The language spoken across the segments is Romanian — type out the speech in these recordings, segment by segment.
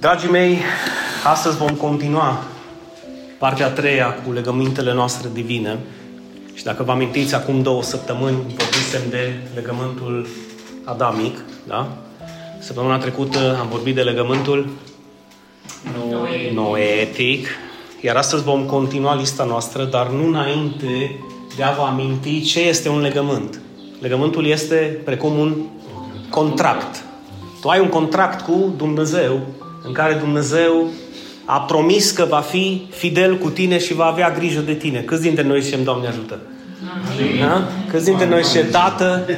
Dragii mei, astăzi vom continua partea a treia cu legămintele noastre divine. Și dacă vă amintiți, acum două săptămâni vorbisem de legământul adamic, da? Săptămâna trecută am vorbit de legământul noetic. noetic. Iar astăzi vom continua lista noastră, dar nu înainte de a vă aminti ce este un legământ. Legământul este precum un contract. Tu ai un contract cu Dumnezeu în care Dumnezeu a promis că va fi fidel cu tine și va avea grijă de tine. Câți dintre noi zicem, Doamne ajută? Da? Câți dintre noi zice, Tată,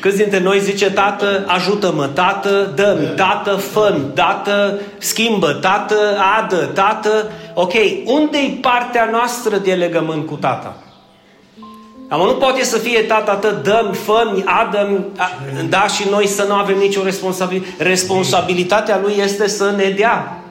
Câți dintre noi zice, Tată, ajută-mă, Tată, dă-mi, Tată, fă Tată, schimbă, Tată, adă, Tată. Ok, unde-i partea noastră de legământ cu Tata? Am nu poate să fie tata tău, dă-mi, fă adă da, și noi să nu avem nicio responsabilitate. Responsabilitatea lui este să ne dea.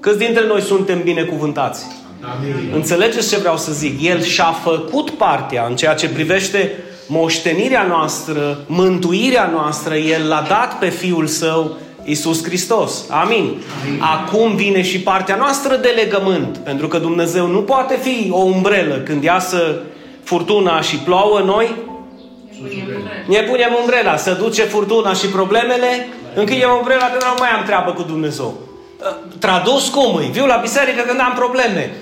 Câți dintre noi suntem binecuvântați? Amin. Înțelegeți ce vreau să zic? El și-a făcut partea în ceea ce privește moștenirea noastră, mântuirea noastră, El l-a dat pe Fiul Său, Iisus Hristos. Amin. Amin. Acum vine și partea noastră de legământ, pentru că Dumnezeu nu poate fi o umbrelă când iasă furtuna și plouă, noi ne punem umbrela, să duce furtuna și problemele, încheiem umbrela că nu mai am treabă cu Dumnezeu. Tradus cum îi? Viu la biserică când am probleme.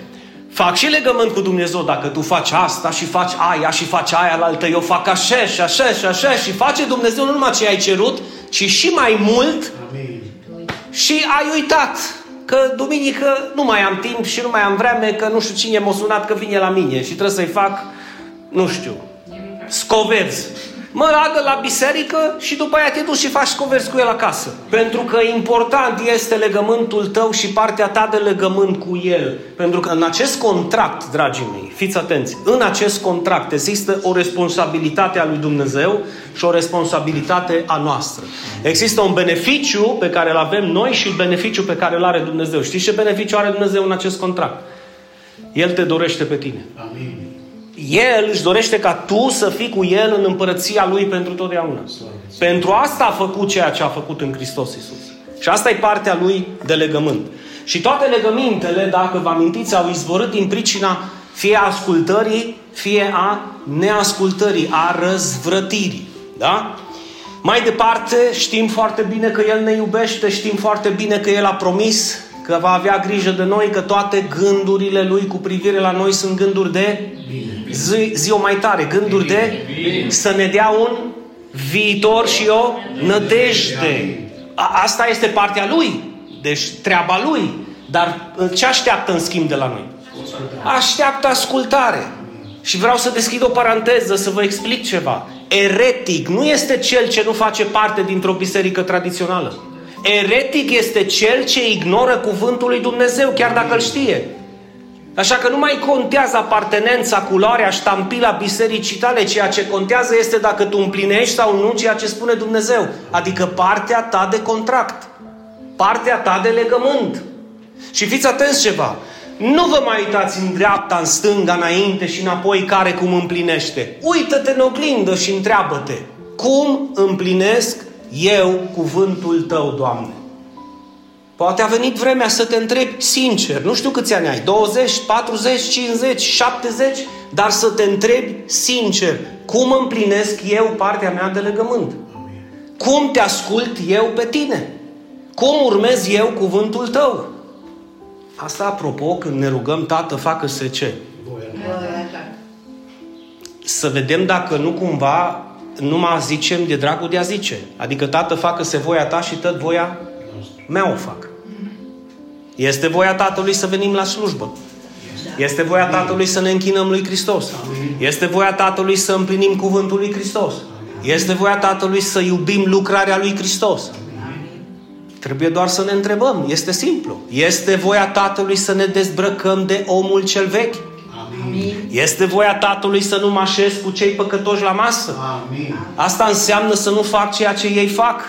Fac și legământ cu Dumnezeu dacă tu faci asta și faci aia și faci aia la altă. Eu fac așa și așa și așa și face Dumnezeu nu numai ce ai cerut, ci și mai mult Amin. și ai uitat că duminică nu mai am timp și nu mai am vreme, că nu știu cine m-a sunat că vine la mine și trebuie să-i fac nu știu, scoverzi. Mă radă la biserică și după aia te duci și faci scoverzi cu el acasă. Pentru că important este legământul tău și partea ta de legământ cu el. Pentru că în acest contract, dragii mei, fiți atenți, în acest contract există o responsabilitate a lui Dumnezeu și o responsabilitate a noastră. Există un beneficiu pe care îl avem noi și beneficiu pe care îl are Dumnezeu. Știți ce beneficiu are Dumnezeu în acest contract? El te dorește pe tine. Amin. El își dorește ca tu să fii cu El în împărăția Lui pentru totdeauna. Pentru asta a făcut ceea ce a făcut în Hristos Iisus. Și asta e partea Lui de legământ. Și toate legămintele, dacă vă amintiți, au izvorât din pricina fie a ascultării, fie a neascultării, a răzvrătirii. Da? Mai departe, știm foarte bine că El ne iubește, știm foarte bine că El a promis că va avea grijă de noi, că toate gândurile Lui cu privire la noi sunt gânduri de zi, zi o mai tare, gânduri de să ne dea un viitor și o nădejde. A, asta este partea Lui, deci treaba Lui. Dar ce așteaptă în schimb de la noi? Așteaptă ascultare. Și vreau să deschid o paranteză, să vă explic ceva. Eretic nu este cel ce nu face parte dintr-o biserică tradițională. Eretic este cel ce ignoră cuvântul lui Dumnezeu, chiar dacă îl știe. Așa că nu mai contează apartenența, culoarea, ștampila bisericii tale, ceea ce contează este dacă tu împlinești sau nu ceea ce spune Dumnezeu. Adică partea ta de contract, partea ta de legământ. Și fiți atenți ceva, nu vă mai uitați în dreapta, în stânga, înainte și înapoi care cum împlinește. Uită-te în oglindă și întreabă-te, cum împlinesc eu cuvântul Tău, Doamne? Poate a venit vremea să te întrebi sincer, nu știu câți ani ai, 20, 40, 50, 70, dar să te întrebi sincer, cum împlinesc eu partea mea de legământ? Cum te ascult eu pe tine? Cum urmez eu cuvântul tău? Asta apropo când ne rugăm, Tată, facă-se ce? Să vedem dacă nu cumva nu mă zicem de dragul de a zice. Adică, Tată, facă-se voia ta și tot voia mea o fac. Este voia Tatălui să venim la slujbă. Este voia Tatălui să ne închinăm lui Hristos. Este voia Tatălui să împlinim cuvântul lui Hristos. Este voia Tatălui să iubim lucrarea lui Hristos. Trebuie doar să ne întrebăm. Este simplu. Este voia Tatălui să ne dezbrăcăm de omul cel vechi. Amin. Este voia Tatălui să nu mă așez cu cei păcătoși la masă. Amin. Asta înseamnă să nu fac ceea ce ei fac.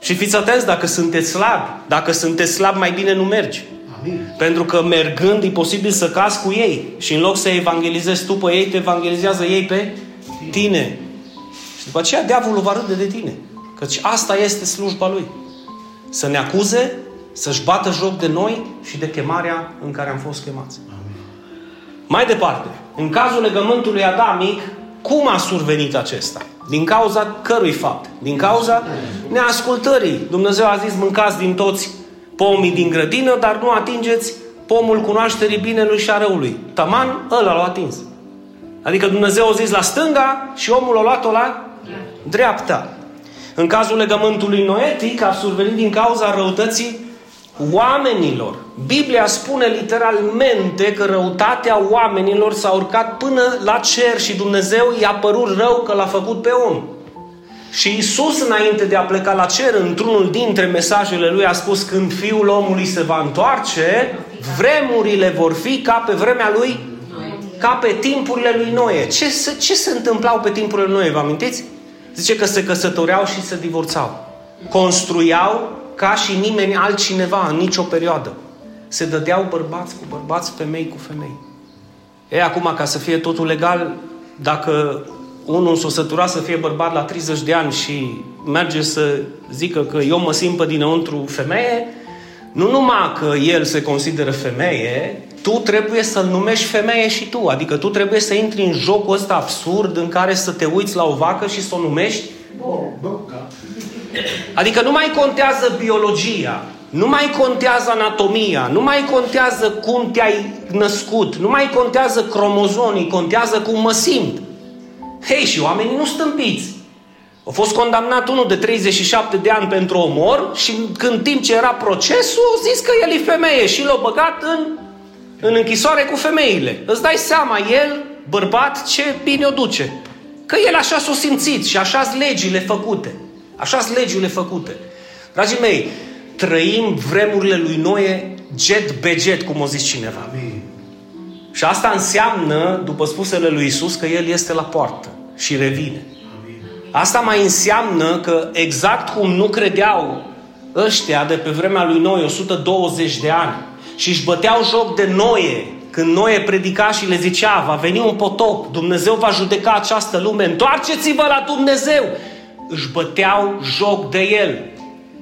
Și fiți atenți, dacă sunteți slabi, dacă sunteți slabi, mai bine nu mergi. Amin. Pentru că mergând e posibil să cazi cu ei. Și în loc să evangelizezi tu pe ei, te evangelizează ei pe tine. Și după aceea diavolul va râde de tine. Căci asta este slujba lui. să ne acuze, să-și bată joc de noi și de chemarea în care am fost chemați. Mai departe, în cazul legământului adamic, cum a survenit acesta? Din cauza cărui fapt? Din cauza neascultării. Dumnezeu a zis, mâncați din toți pomii din grădină, dar nu atingeți pomul cunoașterii binelui și a răului. Taman, ăla l-a atins. Adică Dumnezeu a zis la stânga și omul a luat-o la dreapta. În cazul legământului noetic a survenit din cauza răutății oamenilor. Biblia spune literalmente că răutatea oamenilor s-a urcat până la cer și Dumnezeu i-a părut rău că l-a făcut pe om. Și Isus, înainte de a pleca la cer, într-unul dintre mesajele lui a spus când Fiul omului se va întoarce, vremurile vor fi ca pe vremea lui, ca pe timpurile lui Noe. Ce se, ce se întâmplau pe timpurile lui Noe, vă amintiți? Zice că se căsătoreau și se divorțau. Construiau ca și nimeni altcineva în nicio perioadă. Se dădeau bărbați cu bărbați, femei cu femei. E acum, ca să fie totul legal, dacă unul s-o sătura să fie bărbat la 30 de ani și merge să zică că eu mă simt pe dinăuntru femeie, nu numai că el se consideră femeie, tu trebuie să-l numești femeie și tu. Adică tu trebuie să intri în jocul ăsta absurd în care să te uiți la o vacă și să o numești Adică nu mai contează biologia, nu mai contează anatomia, nu mai contează cum te-ai născut, nu mai contează cromozonii, contează cum mă simt. Hei, și oamenii nu stâmpiți. A fost condamnat unul de 37 de ani pentru omor și când timp ce era procesul, a zis că el e femeie și l-a băgat în, în închisoare cu femeile. Îți dai seama, el, bărbat, ce bine o duce. Că el așa s-a simțit și așa sunt legile făcute. Așa sunt legile făcute. Dragii mei, trăim vremurile lui Noe jet be jet, cum o zis cineva. Amin. Și asta înseamnă, după spusele lui Isus, că El este la poartă și revine. Amin. Asta mai înseamnă că exact cum nu credeau ăștia de pe vremea lui Noe 120 de ani și își băteau joc de Noe când Noe predica și le zicea va veni un potop, Dumnezeu va judeca această lume, întoarceți-vă la Dumnezeu își băteau joc de el.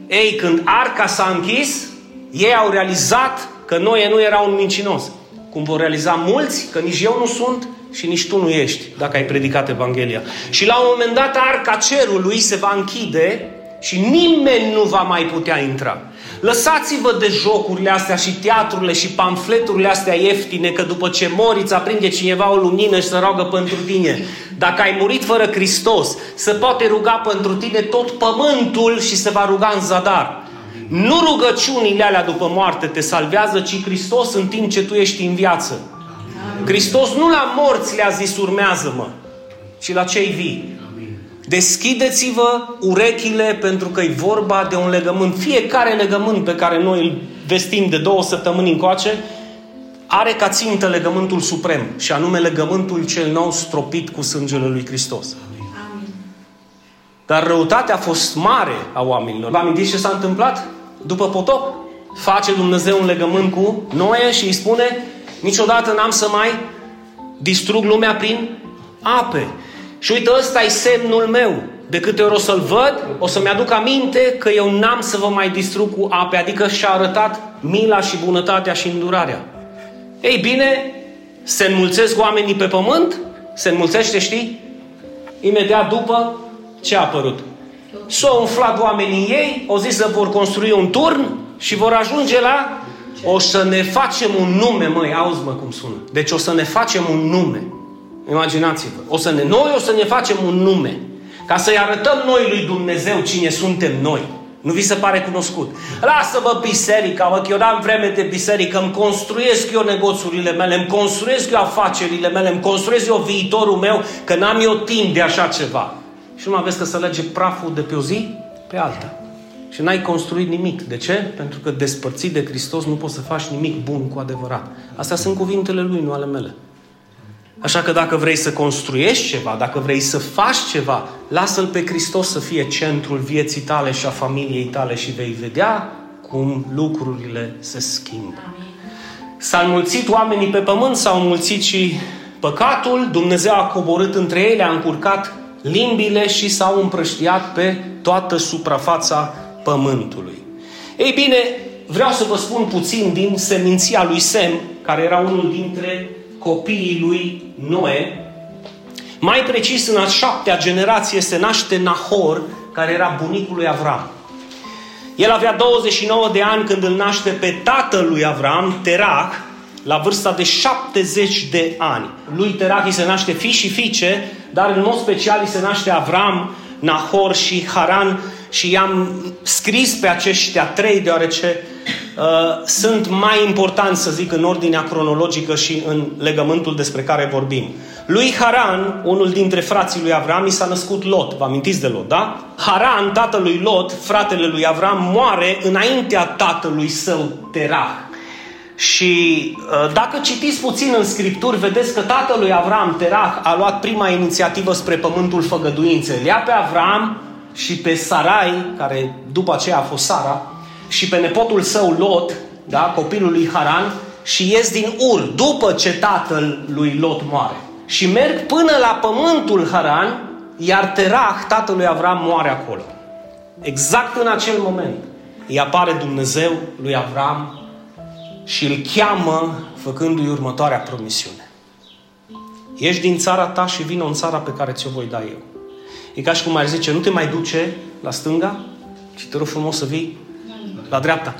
Ei, când arca s-a închis, ei au realizat că Noe nu era un mincinos. Cum vor realiza mulți că nici eu nu sunt și nici tu nu ești, dacă ai predicat Evanghelia. Și la un moment dat arca cerului se va închide și nimeni nu va mai putea intra. Lăsați-vă de jocurile astea și teatrurile și pamfleturile astea ieftine, că după ce mori îți aprinde cineva o lumină și să roagă pentru tine. Dacă ai murit fără Hristos, se poate ruga pentru tine tot pământul și se va ruga în zadar. Nu rugăciunile alea după moarte te salvează, ci Hristos în timp ce tu ești în viață. Hristos nu la morți le-a zis urmează-mă, ci la cei vii. Deschideți-vă urechile pentru că e vorba de un legământ. Fiecare legământ pe care noi îl vestim de două săptămâni încoace are ca țintă legământul suprem și anume legământul cel nou stropit cu sângele lui Hristos. Amin. Dar răutatea a fost mare a oamenilor. Vă amintiți ce s-a întâmplat? După potop, face Dumnezeu un legământ cu Noe și îi spune niciodată n-am să mai distrug lumea prin ape. Și uite, ăsta e semnul meu. De câte ori o să-l văd, o să-mi aduc aminte că eu n-am să vă mai distrug cu ape, adică și-a arătat mila și bunătatea și îndurarea. Ei bine, se înmulțesc oamenii pe pământ, se înmulțește, știi? Imediat după, ce a apărut? S-au umflat oamenii ei, au zis să vor construi un turn și vor ajunge la o să ne facem un nume, măi, auzi mă cum sună. Deci o să ne facem un nume. Imaginați-vă. O să ne, noi o să ne facem un nume. Ca să-i arătăm noi lui Dumnezeu cine suntem noi. Nu vi se pare cunoscut? Lasă-mă biserica, mă, că eu n-am vreme de biserică, îmi construiesc eu negoțurile mele, îmi construiesc eu afacerile mele, îmi construiesc eu viitorul meu, că n-am eu timp de așa ceva. Și nu mai vezi că să lege praful de pe o zi pe alta. Și n-ai construit nimic. De ce? Pentru că despărțit de Hristos nu poți să faci nimic bun cu adevărat. Astea sunt cuvintele Lui, nu ale mele. Așa că dacă vrei să construiești ceva, dacă vrei să faci ceva, lasă-L pe Hristos să fie centrul vieții tale și a familiei tale și vei vedea cum lucrurile se schimbă. S-au înmulțit oamenii pe pământ, s-au înmulțit și păcatul, Dumnezeu a coborât între ele, a încurcat limbile și s-au împrăștiat pe toată suprafața pământului. Ei bine, vreau să vă spun puțin din seminția lui Sem, care era unul dintre copiii lui Noe. Mai precis, în a șaptea generație se naște Nahor, care era bunicul lui Avram. El avea 29 de ani când îl naște pe tatăl lui Avram, Terach, la vârsta de 70 de ani. Lui Terach îi se naște fi și fiice, dar în mod special îi se naște Avram, Nahor și Haran și i-am scris pe aceștia trei deoarece uh, sunt mai importanți, să zic, în ordinea cronologică și în legământul despre care vorbim. Lui Haran, unul dintre frații lui Avram, i s-a născut Lot. Vă amintiți de Lot, da? Haran, tatălui Lot, fratele lui Avram, moare înaintea tatălui său, Terah. Și uh, dacă citiți puțin în Scripturi, vedeți că tatălui Avram, Terah, a luat prima inițiativă spre pământul făgăduinței. Le ia pe Avram și pe Sarai, care după aceea a fost Sara, și pe nepotul său Lot, da, copilul lui Haran, și ies din Ur, după ce tatăl lui Lot moare. Și merg până la pământul Haran, iar Terah, tatăl lui Avram, moare acolo. Exact în acel moment îi apare Dumnezeu lui Avram și îl cheamă făcându-i următoarea promisiune. Ieși din țara ta și vină în țara pe care ți-o voi da eu. E ca și cum ar zice, nu te mai duce la stânga, ci te rog frumos să vii la dreapta.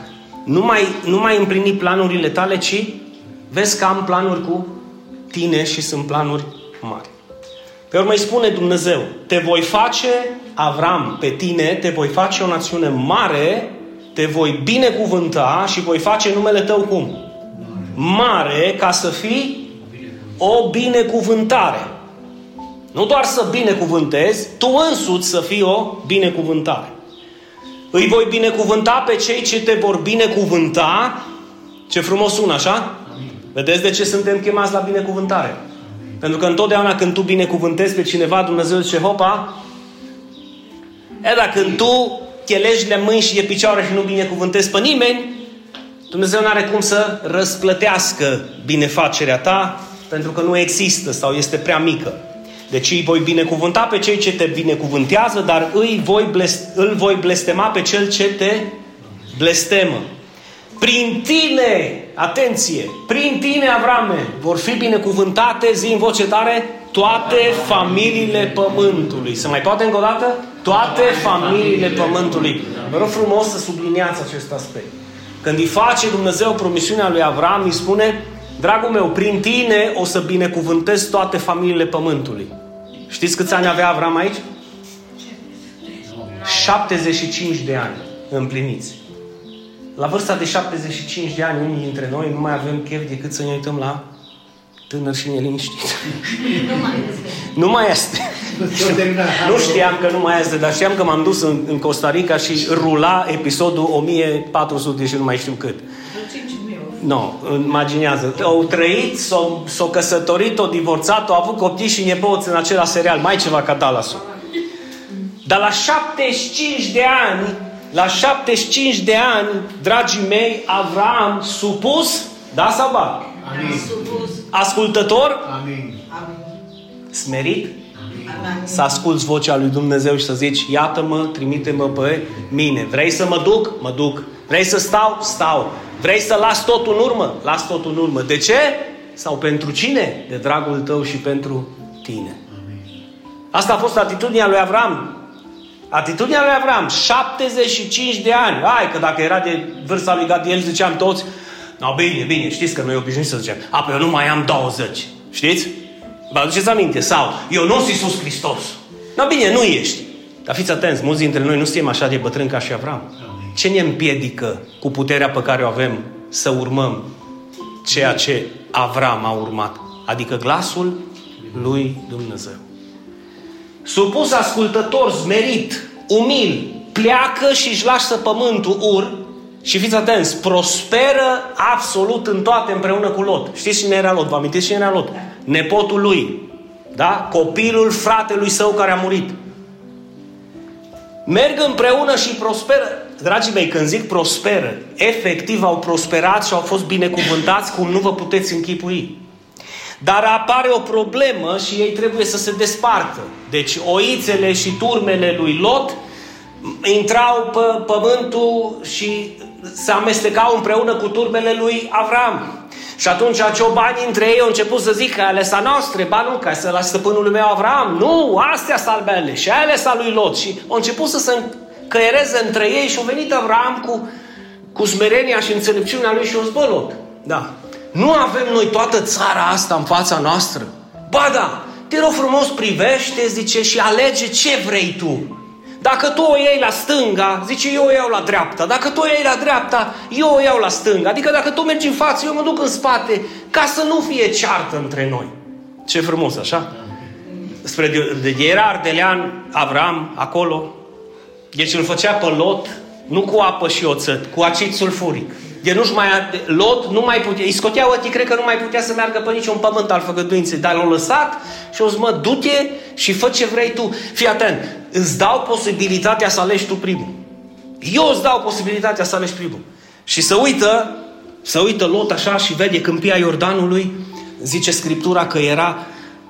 Nu mai, nu mai împlini planurile tale, ci vezi că am planuri cu tine și sunt planuri mari. Pe urmă îi spune Dumnezeu, te voi face, Avram, pe tine, te voi face o națiune mare, te voi binecuvânta și voi face numele tău cum? Mare, ca să fii o binecuvântare. Nu doar să binecuvântezi, tu însuți să fii o binecuvântare. Îi voi binecuvânta pe cei ce te vor binecuvânta. Ce frumos sună, așa? Vedeți de ce suntem chemați la binecuvântare? Pentru că întotdeauna când tu binecuvântezi pe cineva, Dumnezeu zice, hopa, e, dacă când tu chelești de mâini și de picioare și nu binecuvântezi pe nimeni, Dumnezeu nu are cum să răsplătească binefacerea ta, pentru că nu există sau este prea mică. Deci îi voi binecuvânta pe cei ce te binecuvântează, dar îi voi blest, îl voi blestema pe cel ce te blestemă. Prin tine, atenție, prin tine, Avrame, vor fi binecuvântate, zi în voce tare, toate familiile pământului. Se mai poate încă o dată? Toate familiile pământului. Vă rog frumos să subliniați acest aspect. Când îi face Dumnezeu promisiunea lui Avram, îi spune, dragul meu, prin tine o să binecuvântez toate familiile pământului. Știți câți ani avea Avram aici? 75 de ani împliniți. La vârsta de 75 de ani, unii dintre noi nu mai avem chef decât să ne uităm la tânăr și neliniștit. Nu mai este. nu mai este. nu știam că nu mai este, dar știam că m-am dus în, în Costa Rica și rula episodul 1400 și nu mai știu cât. Nu, no, imaginează. Au trăit, s-au, s-au căsătorit, au divorțat, au avut copii și nepoți în acela serial. Mai ceva ca dallas Dar la 75 de ani, la 75 de ani, dragii mei, Avram supus, da sau ba? Amin. Ascultător? Amin. Smerit? Amin. Să asculți vocea lui Dumnezeu și să zici, iată-mă, trimite-mă pe mine. Vrei să mă duc? Mă duc. Vrei să stau? Stau. Vrei să las totul în urmă? Las totul în urmă. De ce? Sau pentru cine? De dragul tău și pentru tine. Asta a fost atitudinea lui Avram. Atitudinea lui Avram, 75 de ani. Hai că dacă era de vârsta lui Gadiel, ziceam toți, no, bine, bine, știți că noi obișnuiți să zicem, a, eu nu mai am 20. Știți? Vă aduceți aminte? Sau, eu nu sunt Iisus Hristos. No, bine, nu ești. Dar fiți atenți, mulți dintre noi nu suntem așa de bătrâni ca și Avram. Ce ne împiedică cu puterea pe care o avem să urmăm ceea ce Avram a urmat? Adică glasul lui Dumnezeu. Supus ascultător, smerit, umil, pleacă și își lasă pământul ur și fiți atenți, prosperă absolut în toate împreună cu Lot. Știți cine era Lot? Vă amintiți cine era Lot? Nepotul lui. Da? Copilul fratelui său care a murit. Merg împreună și prosperă. Dragii mei, când zic prosperă, efectiv au prosperat și au fost binecuvântați cum nu vă puteți închipui. Dar apare o problemă și ei trebuie să se despartă. Deci oițele și turmele lui Lot intrau pe pământul și se amestecau împreună cu turbele lui Avram. Și atunci ciobanii între ei au început să zică, ale sa noastre, ba nu, ca să la stăpânul meu Avram, nu, astea sunt ale mele și ale sa lui Lot. Și au început să se căiereze între ei și a venit Avram cu, cu smerenia și înțelepciunea lui și o zbă Lot. Da. Nu avem noi toată țara asta în fața noastră. Ba da, te rog frumos, privește, zice, și alege ce vrei tu. Dacă tu o iei la stânga, zice, eu o iau la dreapta. Dacă tu o iei la dreapta, eu o iau la stânga. Adică dacă tu mergi în față, eu mă duc în spate, ca să nu fie ceartă între noi. Ce frumos, așa? Spre de, de era Ardelean, Avram, acolo. Deci îl făcea pe Lot, nu cu apă și oțet, cu acid sulfuric. De nu mai, Lot nu mai putea, îi scotea ochii, cred că nu mai putea să meargă pe niciun pământ al făgăduinței, dar l-a lăsat și o zis, mă, du-te și fă ce vrei tu. Fii atent, îți dau posibilitatea să alegi tu primul. Eu îți dau posibilitatea să alegi primul. Și să uită, să uită Lot așa și vede câmpia Iordanului, zice Scriptura că era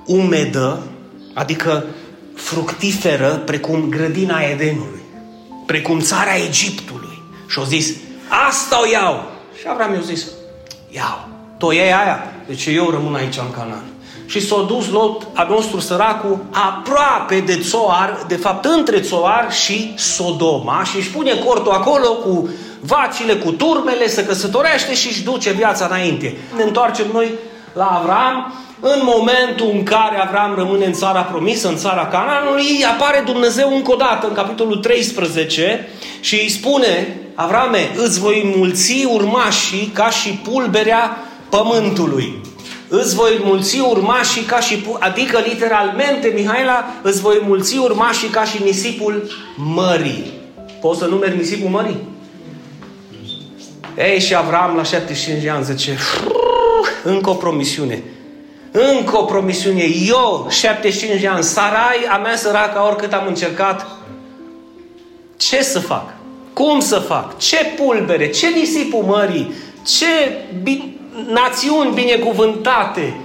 umedă, adică fructiferă, precum grădina Edenului, precum țara Egiptului. Și au zis, Asta o iau. Și Avram i-a zis, iau. Tu iei aia? Deci eu rămân aici în Canaan. Și s-a dus Lot, a nostru săracul, aproape de Țoar, de fapt între Țoar și Sodoma și își pune cortul acolo cu vacile, cu turmele, să căsătorește și își duce viața înainte. Ne întoarcem noi la Avram, în momentul în care Avram rămâne în țara promisă, în țara Canaanului, apare Dumnezeu încă o dată în capitolul 13 și îi spune Avrame, îți voi mulți urmașii ca și pulberea pământului. Îți voi mulți urmașii ca și... Adică, literalmente, Mihaela, îți voi mulți urmașii ca și nisipul mării. Poți să numeri nisipul mării? Ei, și Avram la 75 de ani zice, încă o promisiune. Încă o promisiune. Eu, 75 de ani, Sarai, a mea săracă, oricât am încercat, ce să fac? Cum să fac? Ce pulbere? Ce nisipul mării? Ce bi- națiuni binecuvântate?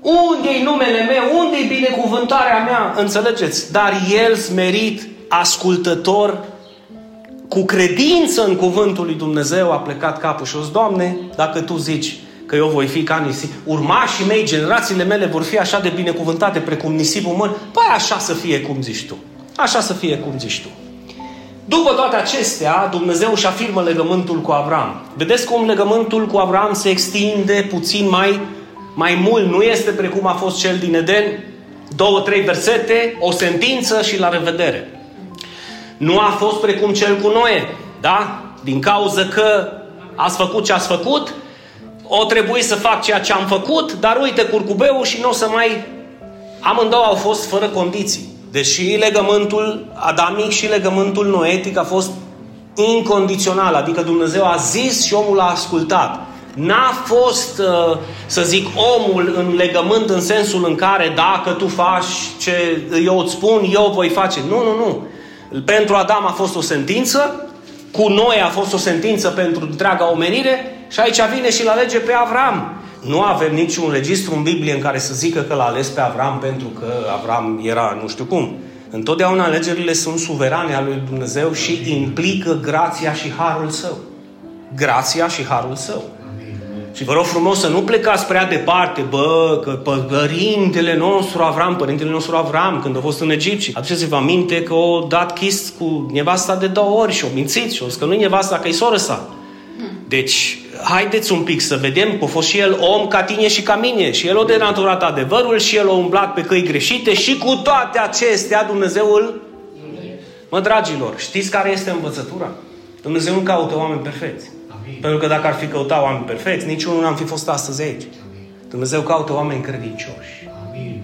Unde-i numele meu? Unde-i binecuvântarea mea? Înțelegeți? Dar el smerit, ascultător, cu credință în cuvântul lui Dumnezeu, a plecat capul și o zis, Doamne, dacă Tu zici că eu voi fi ca nisip, urmașii mei, generațiile mele vor fi așa de binecuvântate precum nisipul măr, păi așa să fie cum zici Tu. Așa să fie cum zici Tu. După toate acestea, Dumnezeu își afirmă legământul cu Avram. Vedeți cum legământul cu Avram se extinde puțin mai, mai mult. Nu este precum a fost cel din Eden, două, trei versete, o sentință și la revedere. Nu a fost precum cel cu Noe, da? Din cauza că ați făcut ce ați făcut, o trebuie să fac ceea ce am făcut, dar uite curcubeul și nu o să mai... Amândouă au fost fără condiții. Deși legământul adamic și legământul noetic a fost incondițional, adică Dumnezeu a zis și omul a ascultat. N-a fost, uh, să zic, omul în legământ în sensul în care dacă tu faci ce eu îți spun, eu voi face. Nu, nu, nu. Pentru Adam a fost o sentință, cu noi a fost o sentință pentru întreaga omenire și aici vine și la lege pe Avram. Nu avem niciun registru în Biblie în care să zică că l-a ales pe Avram pentru că Avram era nu știu cum. Întotdeauna alegerile sunt suverane ale lui Dumnezeu și implică grația și harul său. Grația și harul său. Și vă rog frumos să nu plecați prea departe, bă, că părintele nostru Avram, părintele nostru Avram, când a fost în Egipt, aduceți-vă aminte că o dat chist cu nevasta de două ori și o mințit și o că nu e nevasta, că e soră sa. Deci, haideți un pic să vedem că a fost și el om ca tine și ca mine. Și el a denaturat adevărul și el a umblat pe căi greșite și cu toate acestea Dumnezeul... Mă, dragilor, știți care este învățătura? Dumnezeu nu caută oameni perfecți. Amin. Pentru că dacă ar fi căutat oameni perfecți, niciunul n-am fi fost astăzi aici. Dumnezeu caută oameni credincioși. Amin.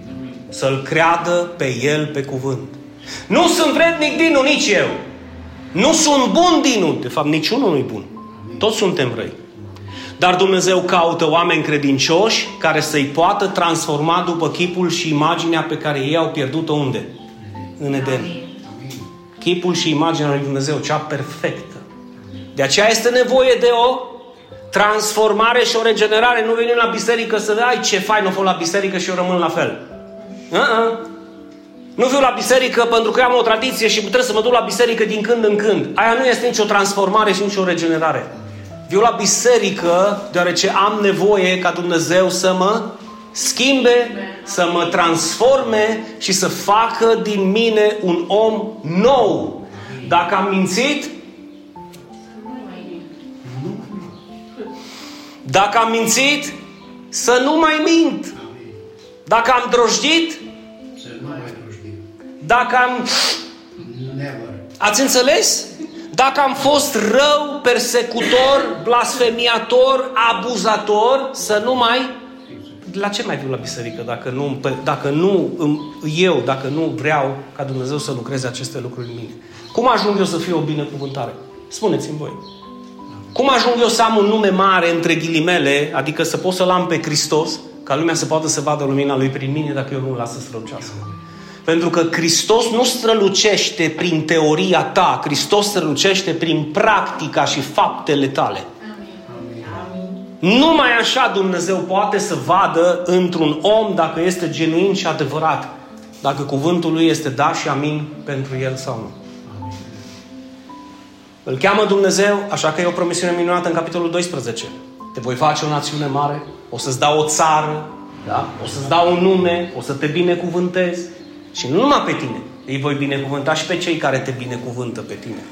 Să-L creadă pe El pe cuvânt. Nu sunt vrednic din nici eu. Nu sunt bun din De fapt, niciunul nu-i bun. Toți suntem răi. Dar Dumnezeu caută oameni credincioși care să-i poată transforma după chipul și imaginea pe care ei au pierdut-o unde? În Eden. Chipul și imaginea lui Dumnezeu, cea perfectă. De aceea este nevoie de o transformare și o regenerare. Nu venim la biserică să ai ce fain o fost la biserică și eu rămân la fel. Uh-uh. Nu viu la biserică pentru că am o tradiție și trebuie să mă duc la biserică din când în când. Aia nu este nicio transformare și nicio regenerare. Viu la biserică deoarece am nevoie ca Dumnezeu să mă schimbe, să mă transforme și să facă din mine un om nou. Dacă am mințit, dacă am mințit, să nu mai mint. Dacă am drojdit, dacă am... Ați înțeles? Dacă am fost rău, persecutor, blasfemiator, abuzator, să nu mai... La ce mai viu la biserică dacă nu, dacă nu eu, dacă nu vreau ca Dumnezeu să lucreze aceste lucruri în mine? Cum ajung eu să fiu o binecuvântare? Spuneți-mi voi. Cum ajung eu să am un nume mare între ghilimele, adică să pot să-L am pe Hristos, ca lumea să poată să vadă lumina Lui prin mine dacă eu nu-L las să strălucească? Pentru că Hristos nu strălucește prin teoria ta, Hristos strălucește prin practica și faptele tale. Numai așa Dumnezeu poate să vadă într-un om dacă este genuin și adevărat, dacă cuvântul lui este da și amin pentru el sau nu. Îl cheamă Dumnezeu, așa că e o promisiune minunată în capitolul 12. Te voi face o națiune mare, o să-ți dau o țară, da? o să-ți dau un nume, o să te binecuvântez, și nu numai pe tine. Îi voi binecuvânta și pe cei care te binecuvântă pe tine.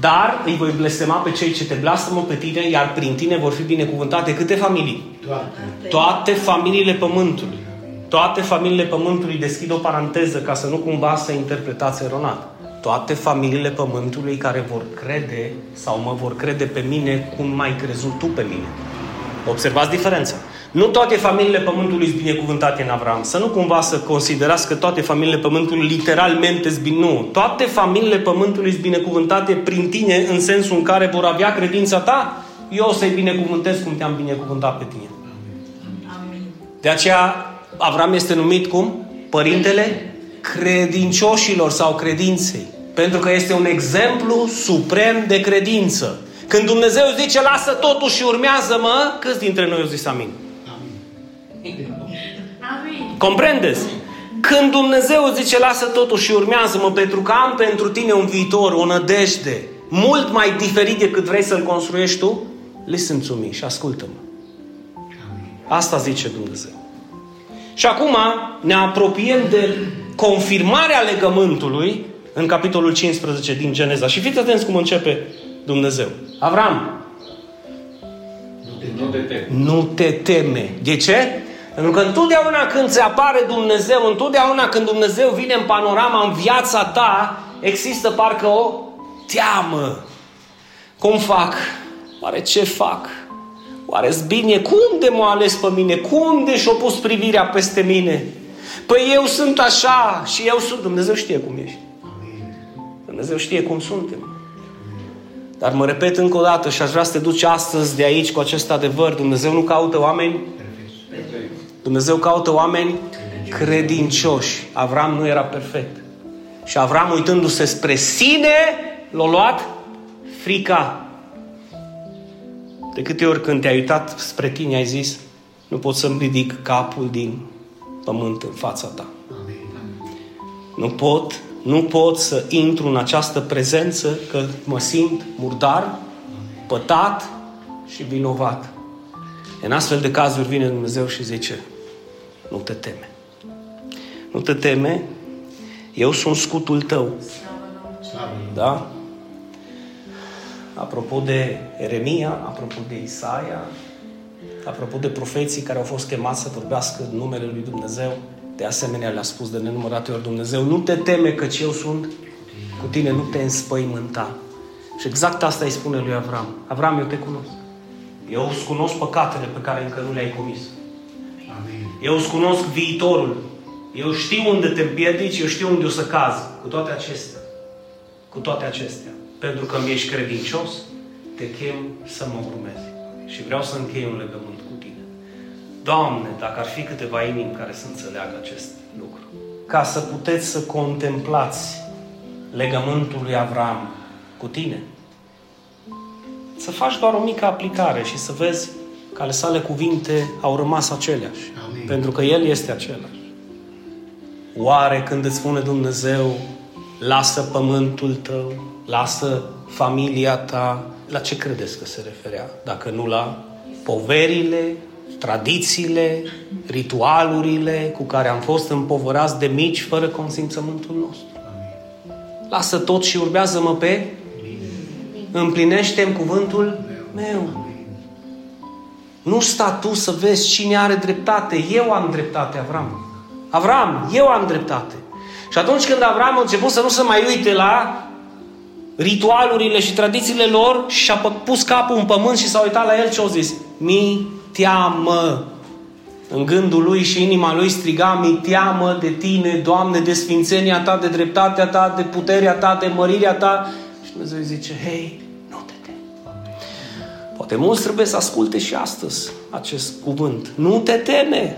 Dar îi voi blestema pe cei ce te blastămă pe tine, iar prin tine vor fi binecuvântate câte familii? Toate. Toate familiile pământului. Toate familiile pământului, deschid o paranteză ca să nu cumva să interpretați eronat. Toate familiile pământului care vor crede sau mă vor crede pe mine cum mai crezut tu pe mine. Observați diferența. Nu toate familiile pământului sunt binecuvântate în Avram. Să nu cumva să considerați că toate familiile pământului literalmente sunt bine. Nu. Toate familiile pământului sunt binecuvântate prin tine în sensul în care vor avea credința ta. Eu o să-i binecuvântez cum te-am binecuvântat pe tine. Amin. De aceea Avram este numit cum? Părintele credincioșilor sau credinței. Pentru că este un exemplu suprem de credință. Când Dumnezeu zice, lasă totul și urmează-mă, câți dintre noi au zis amin? Amin. Comprendeți? Când Dumnezeu zice, lasă totul și urmează-mă pentru că am pentru tine un viitor, o nădejde, mult mai diferit decât vrei să-l construiești tu, listen to me și ascultă-mă. Asta zice Dumnezeu. Și acum ne apropiem de confirmarea legământului în capitolul 15 din Geneza. Și fiți atenți cum începe Dumnezeu. Avram, nu te teme. Nu te teme. De ce? Pentru că întotdeauna când se apare Dumnezeu, întotdeauna când Dumnezeu vine în panorama, în viața ta, există parcă o teamă. Cum fac? Oare ce fac? oare bine? Cum de m-a ales pe mine? Cum de și-a pus privirea peste mine? Păi eu sunt așa și eu sunt. Dumnezeu știe cum ești. Dumnezeu știe cum suntem. Dar mă repet încă o dată și aș vrea să te duci astăzi de aici cu acest adevăr. Dumnezeu nu caută oameni Dumnezeu caută oameni credincioși. Avram nu era perfect. Și Avram, uitându-se spre sine, l-a luat frica. De câte ori când te-ai uitat spre tine, ai zis, nu pot să-mi ridic capul din pământ în fața ta. Nu pot, nu pot să intru în această prezență că mă simt murdar, pătat și vinovat. În astfel de cazuri vine Dumnezeu și zice, nu te teme. Nu te teme, eu sunt scutul tău. Da? Apropo de Eremia, apropo de Isaia, apropo de profeții care au fost chemați să vorbească în numele lui Dumnezeu, de asemenea le-a spus de nenumărate ori Dumnezeu, nu te teme că eu sunt cu tine, nu te înspăimânta. Și exact asta îi spune lui Avram. Avram, eu te cunosc. Eu îți cunosc păcatele pe care încă nu le-ai comis. Eu îți cunosc viitorul. Eu știu unde te împiedici, eu știu unde o să caz. Cu toate acestea. Cu toate acestea. Pentru că mi ești credincios, te chem să mă urmezi. Și vreau să închei un legământ cu tine. Doamne, dacă ar fi câteva inimi care să înțeleagă acest lucru. Ca să puteți să contemplați legământul lui Avram cu tine. Să faci doar o mică aplicare și să vezi că ale sale cuvinte au rămas aceleași. Amin. Pentru că El este același. Oare când îți spune Dumnezeu, lasă pământul tău, lasă familia ta, la ce credeți că se referea? Dacă nu la poverile, tradițiile, ritualurile cu care am fost împovărați de mici fără consimțământul nostru. Lasă tot și urmează-mă pe împlinește cuvântul meu. Nu sta tu să vezi cine are dreptate. Eu am dreptate, Avram. Avram, eu am dreptate. Și atunci când Avram a început să nu se mai uite la ritualurile și tradițiile lor și a pus capul în pământ și s-a uitat la el ce a zis? Mi teamă. În gândul lui și inima lui striga, mi teamă de tine, Doamne, de sfințenia ta, de dreptatea ta, de puterea ta, de mărirea ta. Și Dumnezeu îi zice, hei, nu te teme. Poate mulți trebuie să asculte și astăzi acest cuvânt. Nu te teme.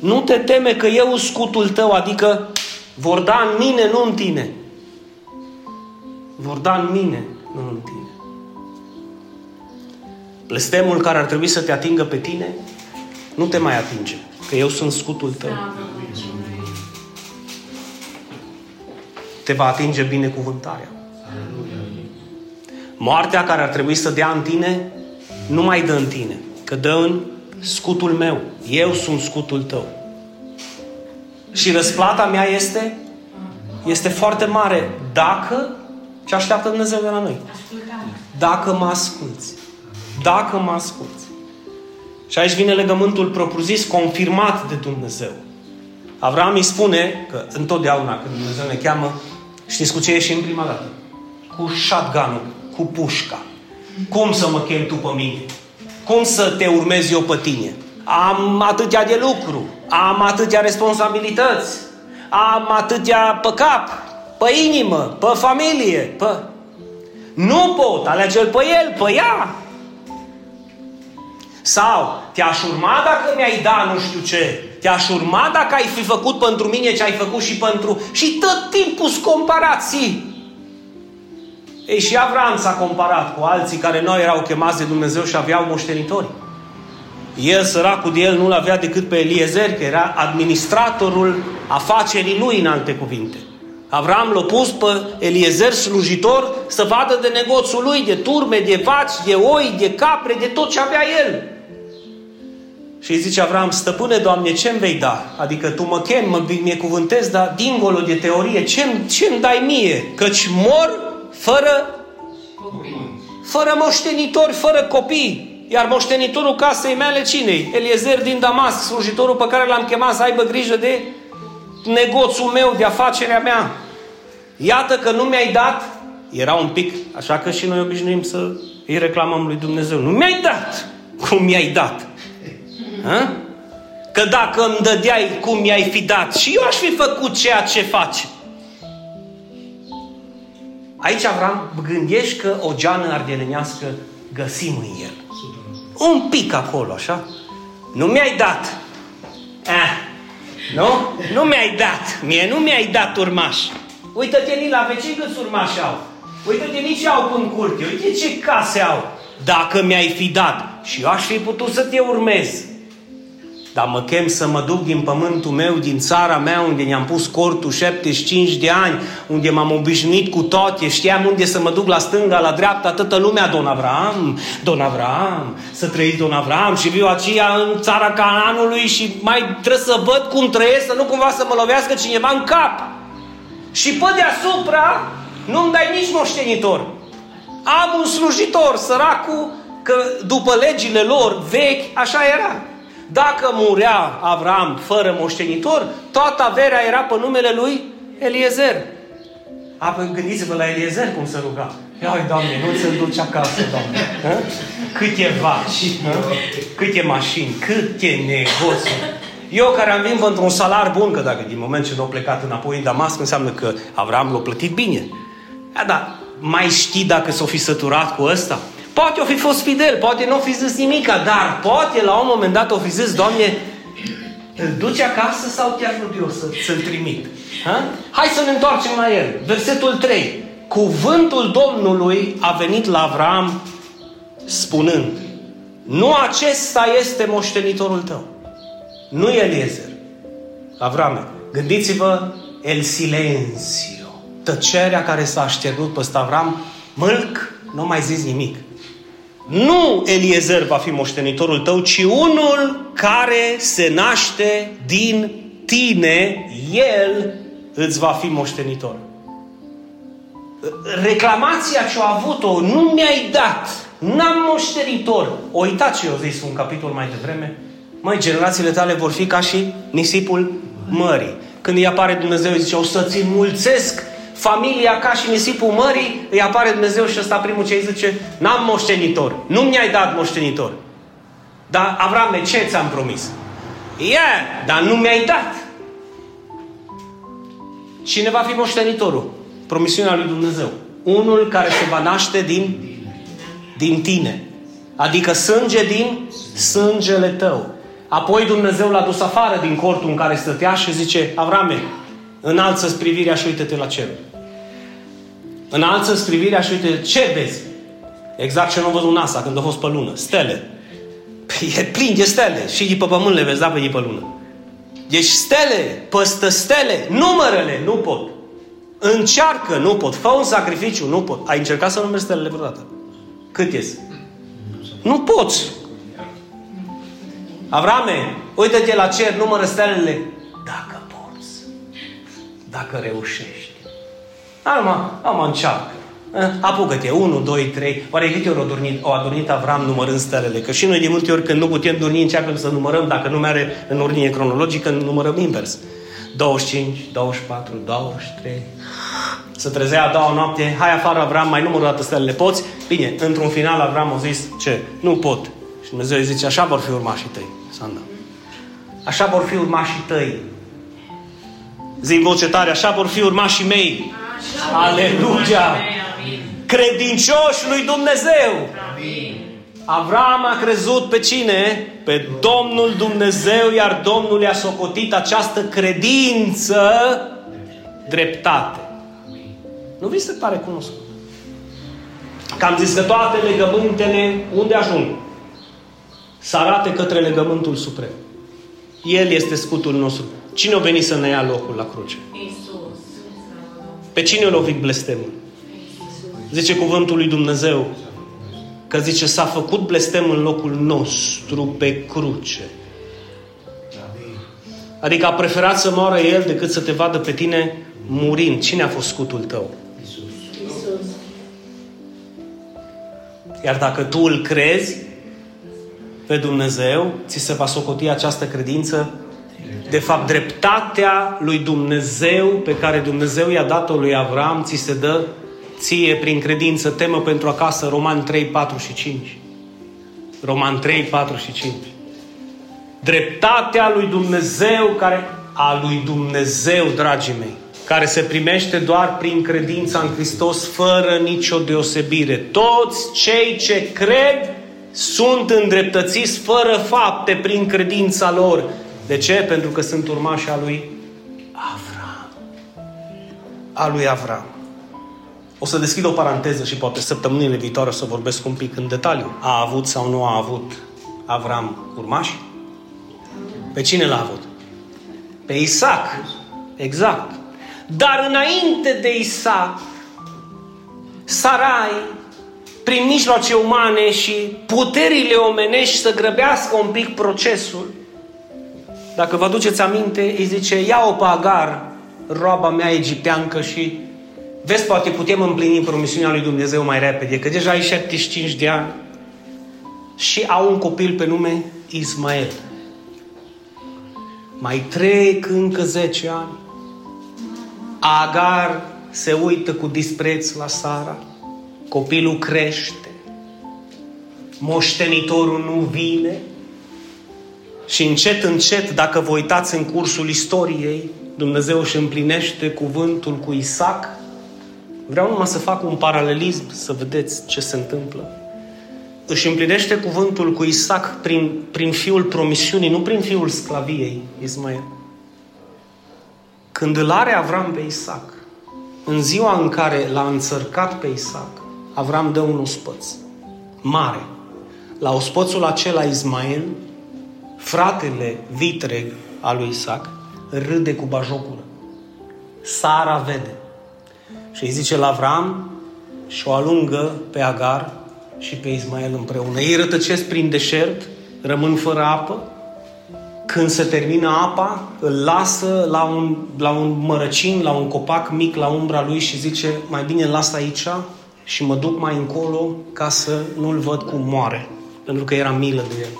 Nu te teme că eu scutul tău, adică vor da în mine, nu în tine. Vor da în mine, nu în tine. Blestemul care ar trebui să te atingă pe tine, nu te mai atinge, că eu sunt scutul tău. Te va atinge binecuvântarea. Moartea care ar trebui să dea în tine, nu mai dă în tine, că dă în scutul meu. Eu sunt scutul tău. Și răsplata mea este este foarte mare dacă ce așteaptă Dumnezeu de la noi. Dacă mă asculți. Dacă mă asculți. Și aici vine legământul propriu-zis, confirmat de Dumnezeu. Avram îi spune că întotdeauna când Dumnezeu ne cheamă, știți cu ce ieșim prima dată? Cu shotgun cu pușca. Cum să mă chem tu pe mine? Cum să te urmez eu pe tine? Am atâtea de lucru, am atâtea responsabilități, am atâtea pe cap, pe inimă, pe familie, pe... Nu pot, alege-l pe el, pe ea. Sau te-aș urma dacă mi-ai da nu știu ce. Te-aș urma dacă ai fi făcut pentru mine ce ai făcut și pentru... Și tot timpul comparații. Ei, și Avram s-a comparat cu alții care nu erau chemați de Dumnezeu și aveau moștenitori. El, săracul de el, nu-l avea decât pe Eliezer, că era administratorul afacerii lui, în alte cuvinte. Avram l-a pus pe Eliezer slujitor să vadă de negoțul lui, de turme, de vaci, de oi, de capre, de tot ce avea el. Și îi zice Avram, stăpâne, Doamne, ce-mi vei da? Adică tu mă chem, mă binecuvântezi, dar dincolo de teorie, ce-mi, ce-mi dai mie? Căci mor fără, fără moștenitori, fără copii. Iar moștenitorul casei mele cine Eliezer din Damasc, slujitorul pe care l-am chemat să aibă grijă de negoțul meu, de afacerea mea. Iată că nu mi-ai dat, era un pic, așa că și noi obișnuim să îi reclamăm lui Dumnezeu. Nu mi-ai dat cum mi-ai dat. Ha? Că dacă îmi dădeai cum mi-ai fi dat și eu aș fi făcut ceea ce faci. Aici Avram, gândești că o geană ardelenească găsim în el. Un pic acolo, așa. Nu mi-ai dat. Eh, nu? Nu mi-ai dat. Mie nu mi-ai dat urmaș. Uită-te nici la vecini câți urmași au. Uită-te nici au în curte. Uite ce case au. Dacă mi-ai fi dat și eu aș fi putut să te urmez. Dar mă chem să mă duc din pământul meu, din țara mea, unde ne-am pus cortul 75 de ani, unde m-am obișnuit cu toate, știam unde să mă duc la stânga, la dreapta, toată lumea, Don Avram, Don Avram, să trăiți Don Avram și viu aceea în țara Canaanului și mai trebuie să văd cum trăiesc, să nu cumva să mă lovească cineva în cap. Și pe deasupra nu-mi dai nici moștenitor. Am un slujitor, săracul, că după legile lor vechi, așa era. Dacă murea Avram fără moștenitor, toată averea era pe numele lui Eliezer. Apoi gândiți-vă la Eliezer cum se ruga. Ia, Doamne, nu ți-l duci acasă, Doamne. Ha? Câte vaci, ha? câte mașini, câte negoții. Eu care am venit într-un salar bun, că dacă din moment ce nu au plecat înapoi în Damasc, înseamnă că Avram l-a plătit bine. Da, da, mai știi dacă s-o fi săturat cu ăsta? Poate o fi fost fidel, poate nu o fi zis nimica, dar poate la un moment dat o fi zis, Doamne, îl duci acasă sau chiar nu eu să, să-l trimit? Ha? Hai să ne întoarcem la el. Versetul 3. Cuvântul Domnului a venit la Avram spunând, nu acesta este moștenitorul tău. Nu Eliezer. Avrame, Gândiți-vă el silencio, tăcerea care s-a așternut pe Stavram, mâlc, nu mai zis nimic. Nu Eliezer va fi moștenitorul tău, ci unul care se naște din tine, el îți va fi moștenitor. Reclamația ce a avut-o, nu mi-ai dat, n-am moștenitor. O uitați ce eu zis un capitol mai devreme. Măi, generațiile tale vor fi ca și nisipul mării. Când îi apare Dumnezeu, îi zice, o să-ți înmulțesc familia ca și nisipul mării, îi apare Dumnezeu și ăsta primul ce îi zice, n-am moștenitor, nu mi-ai dat moștenitor. Dar, Avrame, ce ți-am promis? Yeah, dar nu mi-ai dat. Cine va fi moștenitorul? Promisiunea lui Dumnezeu. Unul care se va naște din, din tine. Adică sânge din sângele tău. Apoi Dumnezeu l-a dus afară din cortul în care stătea și zice, Avrame, înalță-ți privirea și uite-te la cer. Înalță-ți privirea și uite ce vezi. Exact ce nu văzut NASA când a fost pe lună. Stele. Păi e plin de stele. Și de pe pământ le vezi, da, pe pe lună. Deci stele, păstă stele, numărele, nu pot. Încearcă, nu pot. Fă un sacrificiu, nu pot. Ai încercat să numeri stelele vreodată? Cât ies? Nu poți. Avrame, uite-te la cer, numără stelele. Dacă poți. Dacă reușești. Acum, acum încearcă. Eh, apucă-te, 1, 2, 3. Oare câte ori a dormit, o adormit Avram numărând stelele? Că și noi de multe ori când nu putem dormi începem să numărăm, dacă nu mere în ordine cronologică, numărăm invers. 25, 24, 23. Să trezea a doua noapte, hai afară Avram, mai numără dată stelele, poți? Bine, într-un final Avram a zis, ce? Nu pot. Și Dumnezeu îi zice, așa vor fi urmașii tăi, Sanda. Așa vor fi urmașii tăi. Zi voce tare, așa vor fi urmașii mei. Aleluia! Credincioși lui Dumnezeu! Avram a crezut pe cine? Pe Domnul Dumnezeu, iar Domnul i-a socotit această credință dreptate. Nu vi se pare cunoscut? Că am zis că toate legământele, unde ajung? Să arate către legământul suprem. El este scutul nostru. Cine a venit să ne ia locul la cruce? Isus. Pe cine a lovit blestemul? Zice cuvântul lui Dumnezeu că zice s-a făcut blestem în locul nostru pe cruce. Adică a preferat să moară El decât să te vadă pe tine murind. Cine a fost scutul tău? Isus. Iar dacă tu îl crezi pe Dumnezeu, ți se va socoti această credință de fapt, dreptatea lui Dumnezeu pe care Dumnezeu i-a dat-o lui Avram, ți se dă ție prin credință, temă pentru acasă, Roman 3, 4 și 5. Roman 3, 4 și 5. Dreptatea lui Dumnezeu, care, a lui Dumnezeu, dragii mei, care se primește doar prin credința în Hristos, fără nicio deosebire. Toți cei ce cred sunt îndreptățiți fără fapte prin credința lor. De ce? Pentru că sunt urmași a lui Avram. A lui Avram. O să deschid o paranteză și poate săptămânile viitoare o să vorbesc un pic în detaliu. A avut sau nu a avut Avram urmași? Pe cine l-a avut? Pe Isaac. Exact. Dar înainte de Isaac, Sarai, prin mijloace umane și puterile omenești să grăbească un pic procesul, dacă vă aduceți aminte, îi zice, ia-o pe Agar, roaba mea egipteancă și vezi, poate putem împlini promisiunea lui Dumnezeu mai repede, că deja ai 75 de ani și au un copil pe nume Ismael. Mai trec încă 10 ani. Agar se uită cu dispreț la Sara. Copilul crește. Moștenitorul nu vine. Și încet, încet, dacă vă uitați în cursul istoriei, Dumnezeu își împlinește cuvântul cu Isaac. Vreau numai să fac un paralelism, să vedeți ce se întâmplă. Își împlinește cuvântul cu Isaac prin, prin fiul promisiunii, nu prin fiul sclaviei, Ismael. Când îl are Avram pe Isaac, în ziua în care l-a înțărcat pe Isaac, Avram dă un ospăț mare. La ospățul acela Ismael fratele vitreg al lui Isaac, râde cu bajocură. Sara vede. Și îi zice la Avram și o alungă pe Agar și pe Ismael împreună. Ei rătăcesc prin deșert, rămân fără apă. Când se termină apa, îl lasă la un, la un mărăcin, la un copac mic, la umbra lui și zice, mai bine las aici și mă duc mai încolo ca să nu-l văd cum moare. Pentru că era milă de el.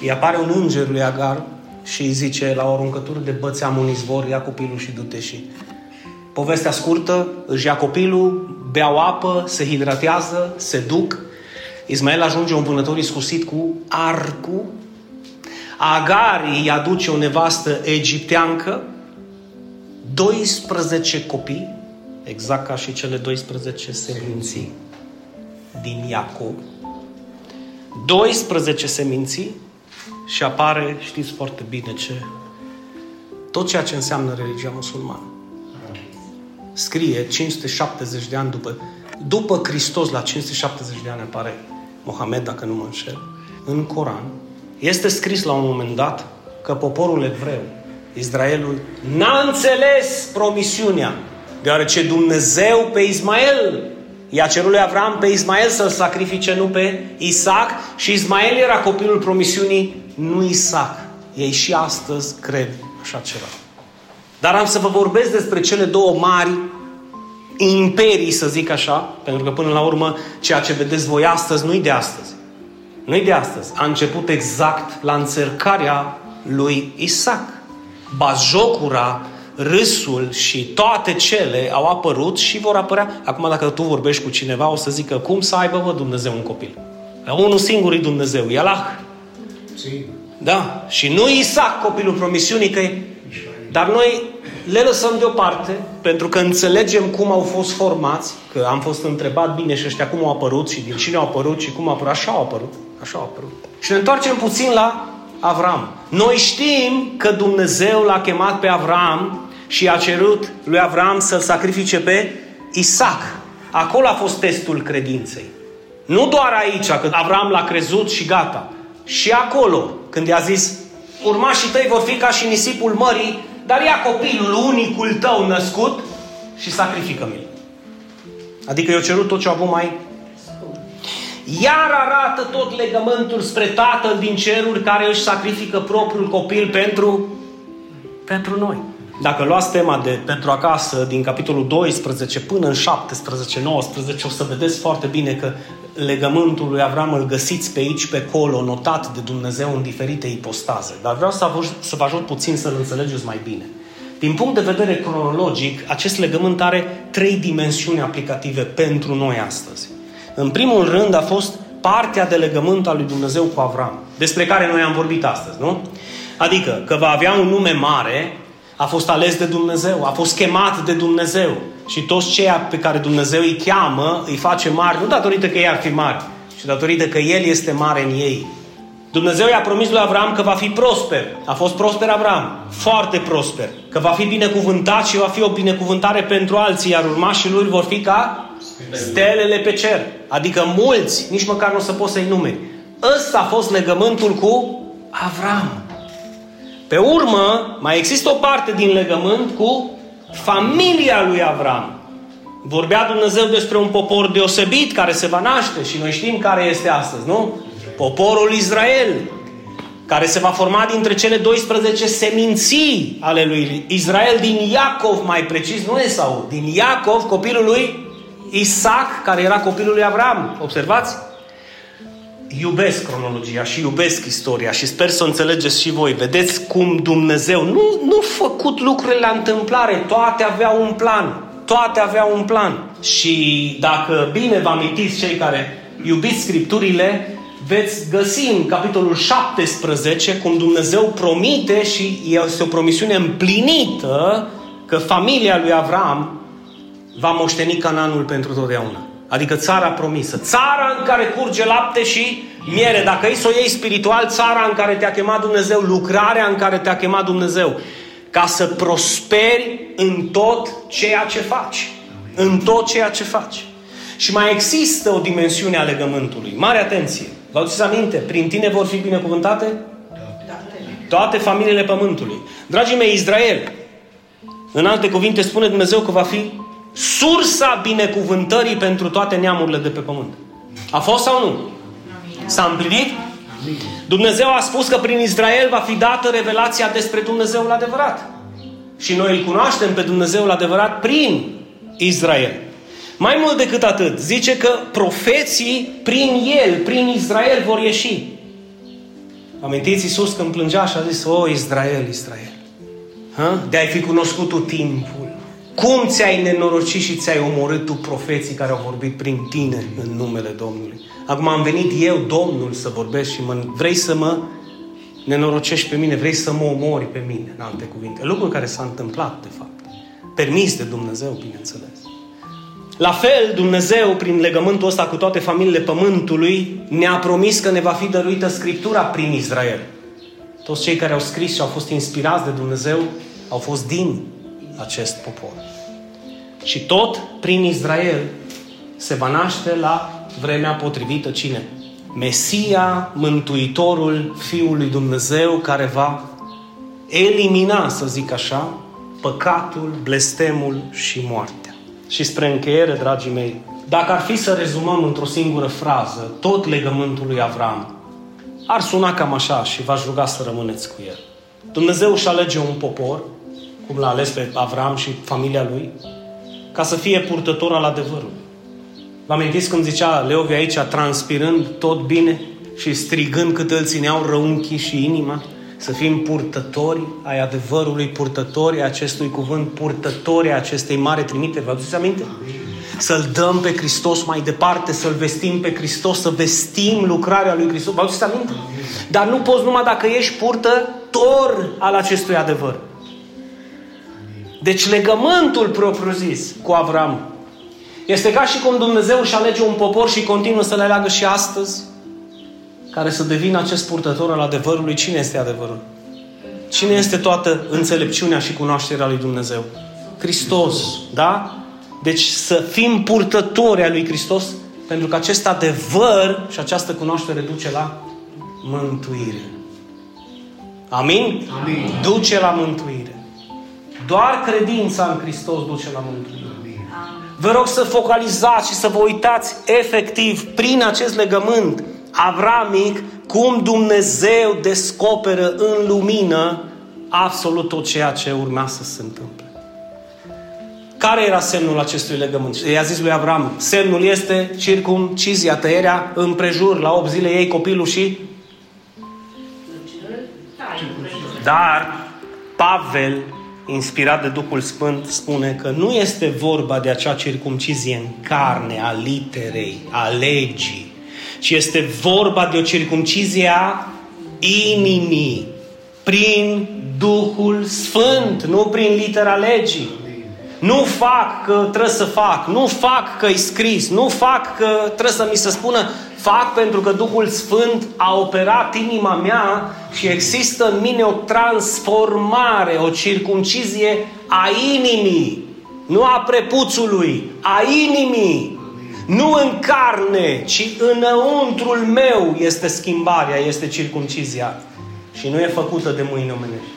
Îi apare un înger lui Agar și îi zice, la o aruncătură de băți am un izvor, ia copilul și du-te și... Povestea scurtă, își ia copilul, beau apă, se hidratează, se duc. Ismael ajunge un vânător iscusit cu arcul. Agar îi aduce o nevastă egipteancă, 12 copii, exact ca și cele 12 seminții din Iacov. 12 seminții și apare, știți foarte bine ce, tot ceea ce înseamnă religia musulmană. Scrie 570 de ani după, după Hristos, la 570 de ani apare Mohamed, dacă nu mă înșel, în Coran, este scris la un moment dat că poporul evreu, Israelul, n-a înțeles promisiunea, deoarece Dumnezeu pe Ismael I-a cerut lui Avram pe Ismael să-l sacrifice, nu pe Isaac și Ismael era copilul promisiunii, nu Isaac. Ei și astăzi cred așa ceva. Dar am să vă vorbesc despre cele două mari imperii, să zic așa, pentru că până la urmă ceea ce vedeți voi astăzi nu-i de astăzi. Nu-i de astăzi. A început exact la încercarea lui Isaac. Bazjocura râsul și toate cele au apărut și vor apărea. Acum dacă tu vorbești cu cineva, o să zică cum să aibă, vă, Dumnezeu un copil. Unul singur e Dumnezeu, e Allah. Da. Și nu Isaac, copilul promisiunii, că e... Dar noi le lăsăm deoparte, pentru că înțelegem cum au fost formați, că am fost întrebat bine și ăștia cum au apărut și din cine au apărut și cum au apărut. Așa au apărut. Așa au apărut. Și ne întoarcem puțin la Avram. Noi știm că Dumnezeu l-a chemat pe Avram și a cerut lui Avram să-l sacrifice pe Isaac. Acolo a fost testul credinței. Nu doar aici, că Avram l-a crezut și gata. Și acolo, când i-a zis, urmașii tăi vor fi ca și nisipul mării, dar ia copilul, unicul tău născut și sacrifică-mi. Adică i-a cerut tot ce a avut mai iar arată tot legământul spre Tatăl din ceruri care își sacrifică propriul copil pentru, pentru noi. Dacă luați tema de pentru acasă din capitolul 12 până în 17, 19, o să vedeți foarte bine că legământul lui Avram îl găsiți pe aici, pe acolo, notat de Dumnezeu în diferite ipostaze. Dar vreau să vă, să vă ajut puțin să-l înțelegeți mai bine. Din punct de vedere cronologic, acest legământ are trei dimensiuni aplicative pentru noi astăzi. În primul rând a fost partea de legământ al lui Dumnezeu cu Avram, despre care noi am vorbit astăzi, nu? Adică că va avea un nume mare, a fost ales de Dumnezeu, a fost chemat de Dumnezeu. Și toți ceia pe care Dumnezeu îi cheamă, îi face mari, nu datorită că ei ar fi mari, ci datorită că El este mare în ei. Dumnezeu i-a promis lui Avram că va fi prosper. A fost prosper Avram, foarte prosper. Că va fi binecuvântat și va fi o binecuvântare pentru alții, iar urmașii lui vor fi ca stelele pe cer. Adică mulți, nici măcar nu o să poți să-i numeri. Ăsta a fost legământul cu Avram. Pe urmă, mai există o parte din legământ cu familia lui Avram. Vorbea Dumnezeu despre un popor deosebit care se va naște și noi știm care este astăzi, nu? Poporul Israel, care se va forma dintre cele 12 seminții ale lui Israel, din Iacov, mai precis, nu Esau, din Iacov, copilul lui Isaac, care era copilul lui Avram. Observați? Iubesc cronologia și iubesc istoria și sper să o înțelegeți și voi. Vedeți cum Dumnezeu nu, nu făcut lucrurile la întâmplare, toate aveau un plan. Toate aveau un plan. Și dacă bine vă amintiți cei care iubiți Scripturile, veți găsi în capitolul 17 cum Dumnezeu promite și este o promisiune împlinită că familia lui Avram va moșteni Cananul pentru totdeauna. Adică țara promisă. Țara în care curge lapte și miere. Dacă îi să o iei spiritual, țara în care te-a chemat Dumnezeu, lucrarea în care te-a chemat Dumnezeu. Ca să prosperi în tot ceea ce faci. În tot ceea ce faci. Și mai există o dimensiune a legământului. Mare atenție! Vă aduceți aminte? Prin tine vor fi binecuvântate? toate familiile pământului. Dragii mei, Israel, în alte cuvinte spune Dumnezeu că va fi sursa binecuvântării pentru toate neamurile de pe pământ. A fost sau nu? S-a împlinit? Dumnezeu a spus că prin Israel va fi dată revelația despre Dumnezeul adevărat. Și noi îl cunoaștem pe Dumnezeul adevărat prin Israel. Mai mult decât atât, zice că profeții prin el, prin Israel vor ieși. Amintiți Iisus când plângea și a zis, O, Israel, Israel, ha? de ai fi cunoscut tu timpul. Cum ți-ai nenorocit și ți-ai omorât tu profeții care au vorbit prin tine în numele Domnului? Acum am venit eu, Domnul, să vorbesc și mă, vrei să mă nenorocești pe mine, vrei să mă omori pe mine, în alte cuvinte. Lucruri care s-a întâmplat, de fapt. Permis de Dumnezeu, bineînțeles. La fel, Dumnezeu, prin legământul ăsta cu toate familiile pământului, ne-a promis că ne va fi dăruită Scriptura prin Israel. Toți cei care au scris și au fost inspirați de Dumnezeu au fost din acest popor. Și tot prin Israel se va naște la vremea potrivită cine? Mesia, Mântuitorul Fiului Dumnezeu, care va elimina, să zic așa, păcatul, blestemul și moartea. Și spre încheiere, dragii mei, dacă ar fi să rezumăm într-o singură frază tot legământul lui Avram, ar suna cam așa și v-aș ruga să rămâneți cu el. Dumnezeu își alege un popor, cum l-a ales pe Avram și familia lui, ca să fie purtător al adevărului. Vă amintiți când zicea Leovi aici, transpirând tot bine și strigând cât îl țineau răunchii și inima? Să fim purtători ai adevărului, purtători ai acestui cuvânt, purtători ai acestei mari trimiteri. Vă aduceți aminte? Să-L dăm pe Hristos mai departe, să-L vestim pe Hristos, să vestim lucrarea lui Hristos. Vă aduceți aminte? Dar nu poți numai dacă ești purtător al acestui adevăr. Deci legământul propriu-zis cu Avram este ca și cum Dumnezeu își alege un popor și continuă să le aleagă și astăzi, care să devină acest purtător al adevărului. Cine este adevărul? Cine este toată înțelepciunea și cunoașterea lui Dumnezeu? Hristos, da? Deci să fim purtători al lui Hristos, pentru că acest adevăr și această cunoaștere duce la mântuire. Amin? Amin. Duce la mântuire. Doar credința în Hristos duce la mântuire. Vă rog să focalizați și să vă uitați efectiv prin acest legământ avramic cum Dumnezeu descoperă în lumină absolut tot ceea ce urma să se întâmple. Care era semnul acestui legământ? I-a zis lui Avram, semnul este circumcizia, tăierea împrejur, la 8 zile ei copilul și... Dar Pavel inspirat de Duhul Sfânt, spune că nu este vorba de acea circumcizie în carne, a literei, a legii, ci este vorba de o circumcizie a inimii, prin Duhul Sfânt, nu prin litera legii. Nu fac că trebuie să fac, nu fac că e scris, nu fac că trebuie să mi se spună Fac pentru că Duhul Sfânt a operat inima mea și există în mine o transformare, o circumcizie a inimii, nu a prepuțului, a inimii. Nu în carne, ci înăuntrul meu este schimbarea, este circumcizia. Și nu e făcută de mâini omenești.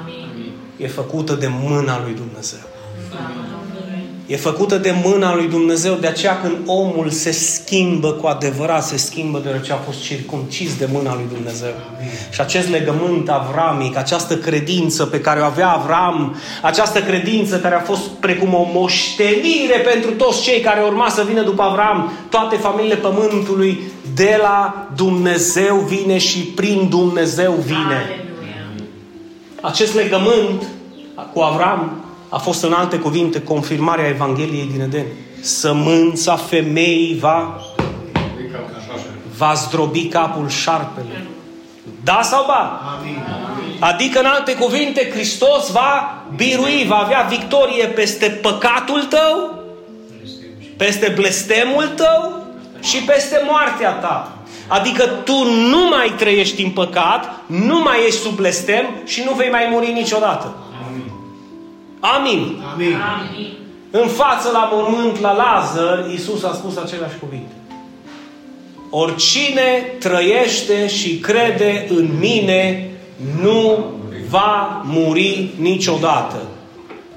Amin. E făcută de mâna lui Dumnezeu. Amin. E făcută de mâna lui Dumnezeu, de aceea când omul se schimbă cu adevărat, se schimbă deoarece a fost circumcis de mâna lui Dumnezeu. Amin. Și acest legământ avramic, această credință pe care o avea Avram, această credință care a fost precum o moștenire pentru toți cei care urma să vină după Avram, toate familiile pământului, de la Dumnezeu vine și prin Dumnezeu vine. Aleluia. Acest legământ cu Avram a fost în alte cuvinte confirmarea Evangheliei din Eden. Sămânța femeii va va zdrobi capul șarpele. Da sau ba? Adică, în alte cuvinte, Hristos va birui, va avea victorie peste păcatul tău, peste blestemul tău și peste moartea ta. Adică tu nu mai trăiești în păcat, nu mai ești sub blestem și nu vei mai muri niciodată. Amin. Amin. Amin. În față la mormânt, la Lazar, Iisus a spus aceleași cuvinte. Oricine trăiește și crede în mine nu va muri niciodată.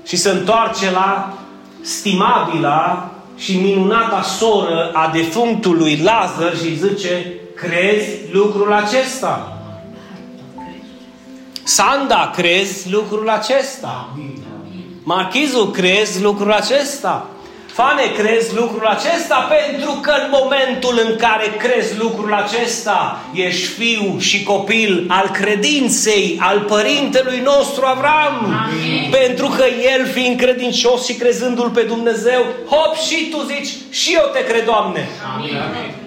Și se întoarce la stimabila și minunata soră a defunctului Lazar și zice, crezi lucrul acesta? Sanda, crezi lucrul acesta? Marchizul, crezi lucrul acesta? Fane, crezi lucrul acesta? Pentru că în momentul în care crezi lucrul acesta, ești fiu și copil al credinței, al părintelui nostru Avram. Amin. Pentru că el, fiind credincios și crezându-l pe Dumnezeu, hop, și tu zici, și eu te cred, Doamne. Amin.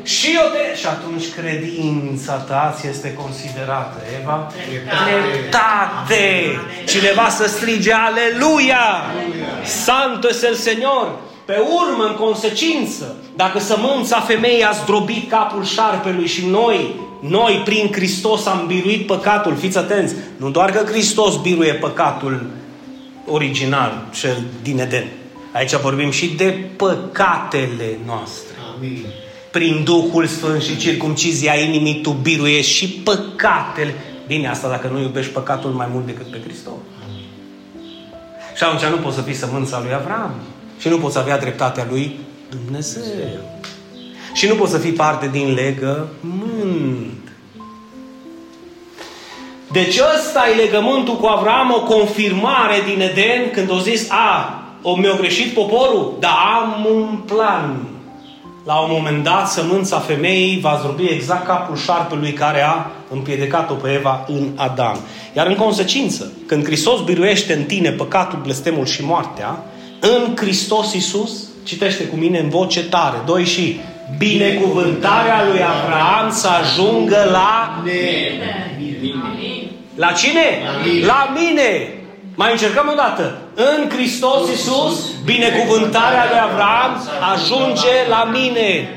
Și eu te... Și atunci credința ta ți este considerată, Eva? Dreptate! Cineva să strige, Aleluia! Santo es el Señor! Pe urmă, în consecință, dacă sămânța femeii a zdrobit capul șarpelui și noi, noi prin Hristos am biruit păcatul, fiți atenți, nu doar că Hristos biruie păcatul original, cel din Eden. Aici vorbim și de păcatele noastre. Amin. Prin Duhul Sfânt și circumcizia inimii tu biruiești și păcatele. Bine, asta dacă nu iubești păcatul mai mult decât pe Hristos. Amin. Și atunci nu poți să fii sămânța lui Avram. Și nu poți avea dreptatea lui Dumnezeu. Și nu poți să fii parte din legământ. Deci ăsta e legământul cu Avram, o confirmare din Eden când o zis, a, o mi-a greșit poporul, dar am un plan. La un moment dat, sămânța femeii va zdrobi exact capul șarpelui care a împiedicat-o pe Eva în Adam. Iar în consecință, când Hristos biruiește în tine păcatul, blestemul și moartea, în Hristos Iisus, citește cu mine în voce tare, doi și binecuvântarea lui Abraham să ajungă la mine. La cine? La mine. Mai încercăm o dată. În Hristos Iisus, binecuvântarea lui Abraham ajunge la mine.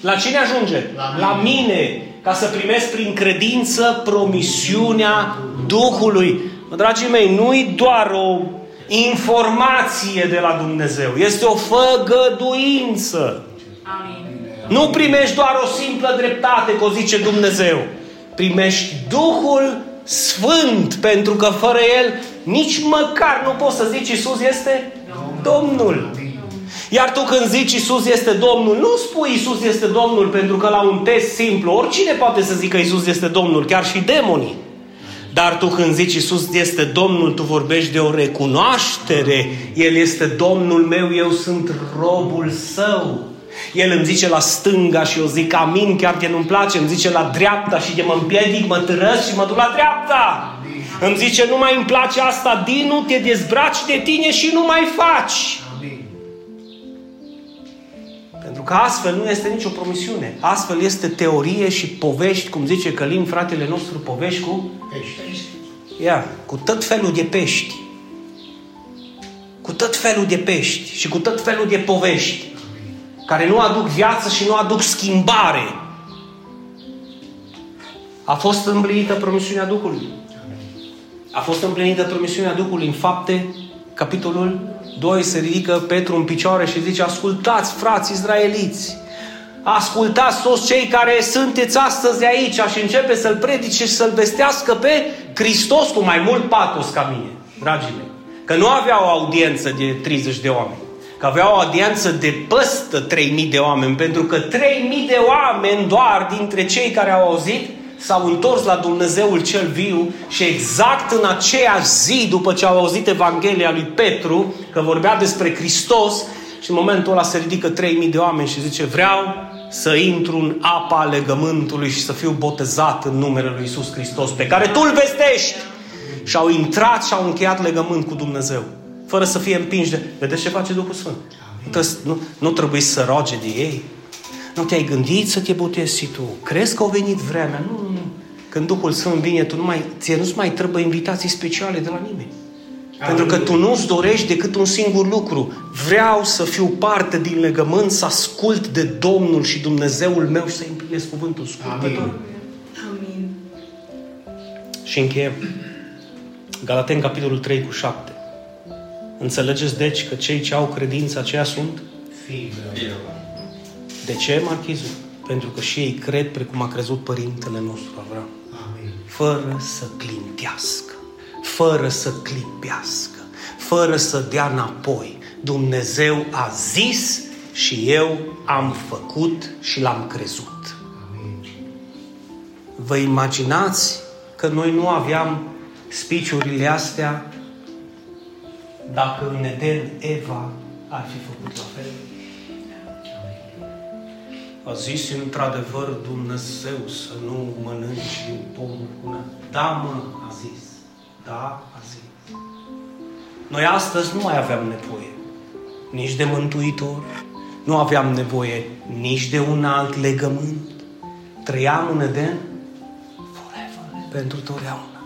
La cine ajunge? La mine. Ca să primesc prin credință promisiunea Duhului. Dragii mei, nu-i doar o informație de la Dumnezeu. Este o făgăduință. Amin. Nu primești doar o simplă dreptate, că o zice Dumnezeu. Primești Duhul Sfânt, pentru că fără El nici măcar nu poți să zici Isus este Domnul. Iar tu când zici Isus este Domnul, nu spui Isus este Domnul pentru că la un test simplu, oricine poate să zică Isus este Domnul, chiar și demonii. Dar tu când zici Iisus este Domnul, tu vorbești de o recunoaștere. El este Domnul meu, eu sunt robul său. El îmi zice la stânga și eu zic amin, chiar că nu-mi place, îmi zice la dreapta și de mă împiedic, mă târăsc și mă duc la dreapta. Îmi zice, nu mai îmi place asta, Dinu, te dezbraci de tine și nu mai faci. Pentru că astfel nu este nicio promisiune. Astfel este teorie și povești, cum zice Călim, fratele nostru, povești cu pești. Ia, cu tot felul de pești. Cu tot felul de pești și cu tot felul de povești care nu aduc viață și nu aduc schimbare. A fost împlinită promisiunea Duhului. A fost împlinită promisiunea Duhului în fapte, capitolul 2, se ridică Petru în picioare și zice, ascultați, frați izraeliți, ascultați toți cei care sunteți astăzi aici. Și începe să-L predice și să-L vestească pe Hristos cu mai mult patos ca mine, dragii mei. Că nu avea o audiență de 30 de oameni, că avea o audiență de păstă 3000 de oameni, pentru că 3000 de oameni doar dintre cei care au auzit s-au întors la Dumnezeul cel viu și exact în aceea zi, după ce au auzit Evanghelia lui Petru, că vorbea despre Hristos, și în momentul ăla se ridică 3000 de oameni și zice, vreau să intru în apa legământului și să fiu botezat în numele lui Isus Hristos, pe care tu îl vestești. Și au intrat și au încheiat legământ cu Dumnezeu, fără să fie împinși de... Vedeți ce face Duhul Sfânt? Nu, nu, nu trebuie să roage de ei. Nu te-ai gândit să te botezi și tu. Crezi că a venit vremea? Nu, nu, nu. Când Duhul Sfânt vine, tu nu mai, ție nu-ți mai trebuie invitații speciale de la nimeni. Pentru că tu nu-ți dorești decât un singur lucru. Vreau să fiu parte din legământ, să ascult de Domnul și Dumnezeul meu și să împlinesc cuvântul scurtător. Amin. Și încheiem. Galaten, capitolul 3 cu 7. Înțelegeți deci că cei ce au credință aceea sunt? Fii. De ce, Marchizul? Pentru că și ei cred precum a crezut părintele nostru, Avram. Amin. fără să clintească, fără să clipească, fără să dea înapoi. Dumnezeu a zis și eu am făcut și l-am crezut. Vă imaginați că noi nu aveam spiciurile astea dacă în Eden Eva ar fi făcut la fel? A zis într-adevăr Dumnezeu să nu mănânci din pomul cu Da, mă, a zis. Da, a zis. Noi astăzi nu mai aveam nevoie nici de Mântuitor, nu aveam nevoie nici de un alt legământ. Trăiam în Eden forever, pentru totdeauna.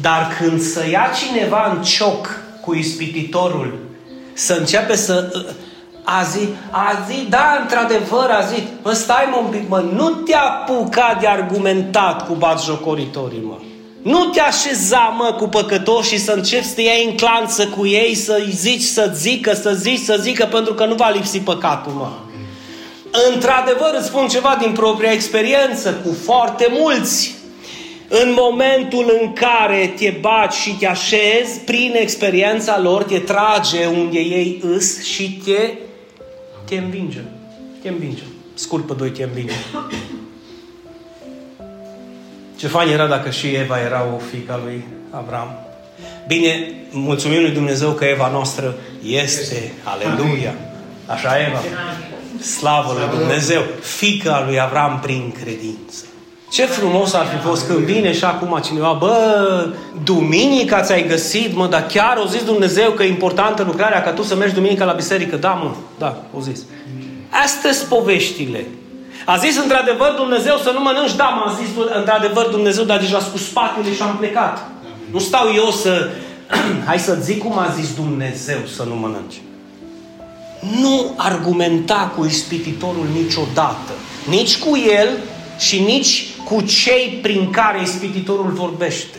Dar când să ia cineva în cioc cu ispititorul, să începe să... A zi, a zi, da, într-adevăr, a zi, mă, stai mă un pic, mă, nu te apuca de argumentat cu batjocoritorii, mă. Nu te așeza, mă, cu păcătoși și să începi să te iei în clanță cu ei, să-i zici să zică, să zici să zică, pentru că nu va lipsi păcatul, mă. Într-adevăr, îți spun ceva din propria experiență, cu foarte mulți în momentul în care te baci și te așezi, prin experiența lor, te trage unde ei îs și te, te învinge. Te învinge. Scurt pe doi te învinge. Ce fain era dacă și Eva era o fică lui Avram. Bine, mulțumim lui Dumnezeu că Eva noastră este. Aleluia! Așa Eva. Slavă lui Dumnezeu. Fica lui Avram prin credință. Ce frumos ar fi fost când vine și acum cineva, bă, duminica ți-ai găsit, mă, dar chiar o zis Dumnezeu că e importantă lucrarea ca tu să mergi duminica la biserică. Da, mă, da, o zis. Astea sunt poveștile. A zis într-adevăr Dumnezeu să nu mănânci, da, m-a zis într-adevăr Dumnezeu, dar deja cu spatele și am plecat. Nu stau eu să, hai să zic cum a zis Dumnezeu să nu mănânci. Nu argumenta cu ispititorul niciodată. Nici cu el și nici cu cei prin care ispititorul vorbește.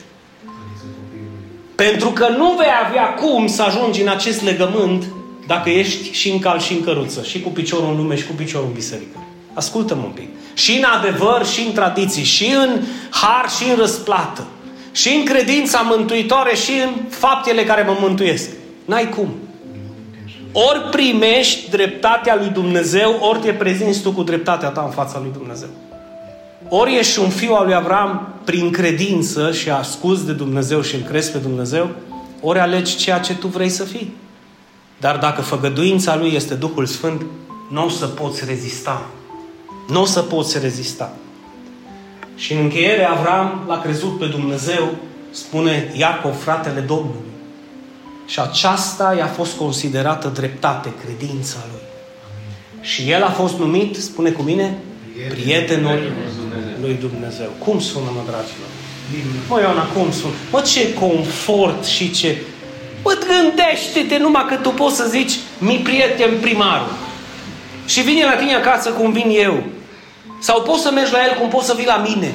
Pentru că nu vei avea cum să ajungi în acest legământ dacă ești și în cal și în căruță, și cu piciorul în lume și cu piciorul în biserică. Ascultă-mă un pic. Și în adevăr, și în tradiții, și în har, și în răsplată. Și în credința mântuitoare, și în faptele care mă mântuiesc. N-ai cum. Ori primești dreptatea lui Dumnezeu, ori te prezinți tu cu dreptatea ta în fața lui Dumnezeu. Ori ești un fiu al lui Avram prin credință și asculți de Dumnezeu și îl crezi pe Dumnezeu, ori alegi ceea ce tu vrei să fii. Dar dacă făgăduința lui este Duhul Sfânt, nu o să poți rezista. Nu o să poți rezista. Și în încheiere, Avram l-a crezut pe Dumnezeu, spune Iacov, fratele Domnului. Și aceasta i-a fost considerată dreptate, credința lui. Și el a fost numit, spune cu mine, prietenul lui Dumnezeu. Cum sună, mă, dragilor? Mă, Ioana, cum sună? Mă, ce confort și ce... Mă, gândește-te numai că tu poți să zici, mi prieten primarul. Și vine la tine acasă cum vin eu. Sau poți să mergi la el cum poți să vii la mine.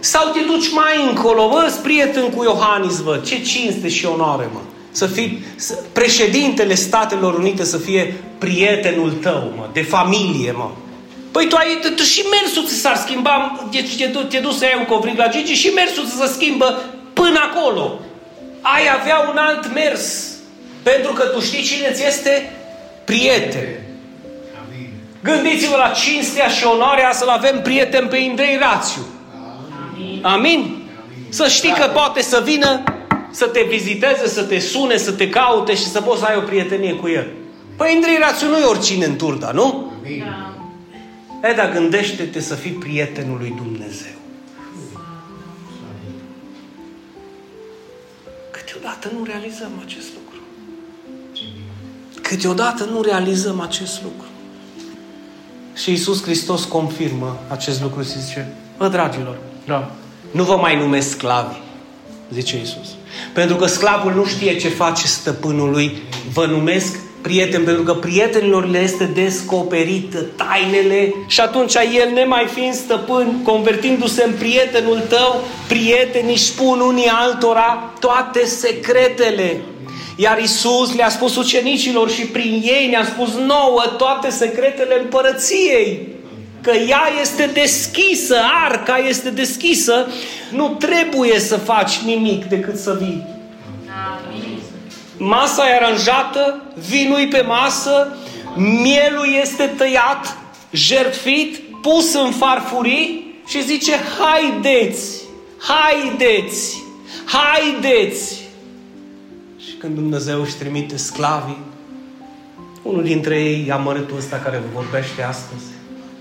Sau te duci mai încolo, bă, prieten cu Iohannis, bă, ce cinste și onoare, mă. Să fii, să, președintele Statelor Unite să fie prietenul tău, mă, de familie, mă. Păi tu, ai, tu și mersul ți s-ar schimba, deci te, te, te duci să iei un covrig la Gigi și mersul ți se schimbă până acolo. Ai avea un alt mers. Pentru că tu știi cine ți este prieten. Gândiți-vă la cinstea și onoarea să-l avem prieten pe Indrei Rațiu. Amin. Amin? Să știi că poate să vină să te viziteze, să te sune, să te caute și să poți să ai o prietenie cu el. Păi Indrei Rațiu nu e oricine în turda, nu? Amin. E, dar gândește-te să fii prietenul lui Dumnezeu. Câteodată nu realizăm acest lucru. Câteodată nu realizăm acest lucru. Și Iisus Hristos confirmă acest lucru și zice, bă, dragilor, da, nu vă mai numesc sclavi, zice Iisus. Pentru că sclavul nu știe ce face stăpânul lui, vă numesc prieten, pentru că prietenilor le este descoperit tainele și atunci el, nemai fiind stăpân, convertindu-se în prietenul tău, prietenii își spun unii altora toate secretele. Iar Isus le-a spus ucenicilor și prin ei ne-a spus nouă toate secretele împărăției. că ea este deschisă, arca este deschisă, nu trebuie să faci nimic decât să vii. Masa e aranjată, vinul pe masă, mielul este tăiat, jertfit, pus în farfurii și zice, haideți, haideți, haideți. Și când Dumnezeu își trimite sclavii, unul dintre ei, amărâtul ăsta care vorbește astăzi,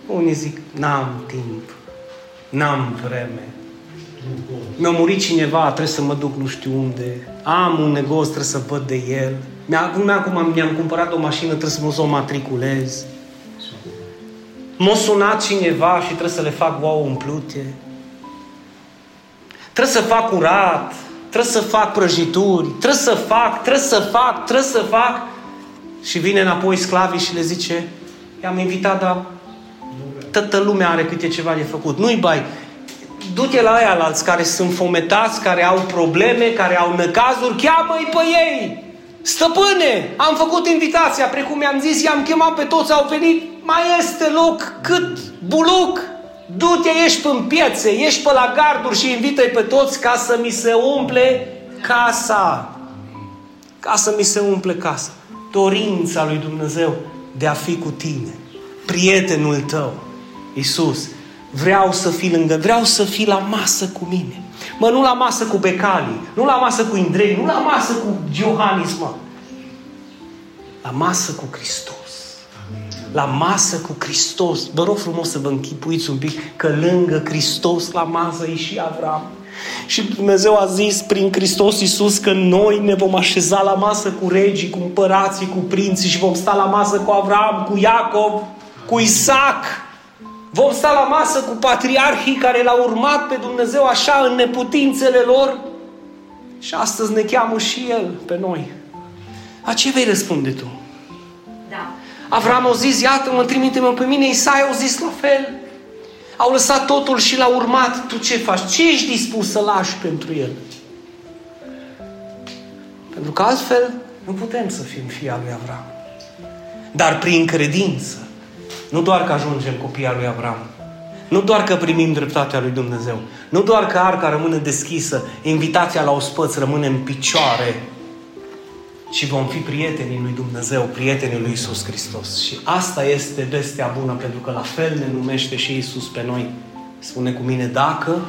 unii zic, n-am timp, n-am vreme. Mi-a murit cineva, trebuie să mă duc nu știu unde. Am un negos, trebuie să văd de el. Mi-a, acum mi-am cumpărat o mașină, trebuie să mă o matriculez. M-a sunat cineva și trebuie să le fac ouă umplute. Trebuie să fac curat, trebuie să fac prăjituri, trebuie să fac, trebuie să fac, trebuie să fac. Și vine înapoi sclavii și le zice, i-am invitat, dar toată lumea are câte ceva de făcut. Nu-i bai. Du-te la aia alți care sunt fometați, care au probleme, care au năcazuri, cheamă-i pe ei. Stăpâne, am făcut invitația, precum i-am zis, i-am chemat pe toți, au venit, mai este loc cât buluc. Du-te, ești în piețe, ești pe la garduri și invită pe toți ca să mi se umple casa. Ca să mi se umple casa. Dorința lui Dumnezeu de a fi cu tine. Prietenul tău, Isus, vreau să fii lângă, vreau să fii la masă cu mine. Mă, nu la masă cu Becali, nu la masă cu Indrei, nu la masă cu Iohannis, mă. La masă cu Hristos. La masă cu Hristos. Vă rog frumos să vă închipuiți un pic că lângă Hristos la masă e și Avram. Și Dumnezeu a zis prin Hristos Iisus că noi ne vom așeza la masă cu regii, cu împărații, cu prinții și vom sta la masă cu Avram, cu Iacov, cu Isaac. Vom sta la masă cu patriarhii care l-au urmat pe Dumnezeu așa în neputințele lor și astăzi ne cheamă și El pe noi. A ce vei răspunde tu? Da. Avram a zis, iată-mă, trimite-mă pe mine, Isaia a zis la fel. Au lăsat totul și l-au urmat. Tu ce faci? Ce ești dispus să lași pentru El? Pentru că altfel nu putem să fim fii al lui Avram. Dar prin credință nu doar că ajungem copii al lui Abraham, nu doar că primim dreptatea lui Dumnezeu, nu doar că arca rămâne deschisă, invitația la ospăț rămâne în picioare, ci vom fi prietenii lui Dumnezeu, prietenii lui Isus Hristos. Și asta este vestea bună, pentru că la fel ne numește și Isus pe noi. Spune cu mine, dacă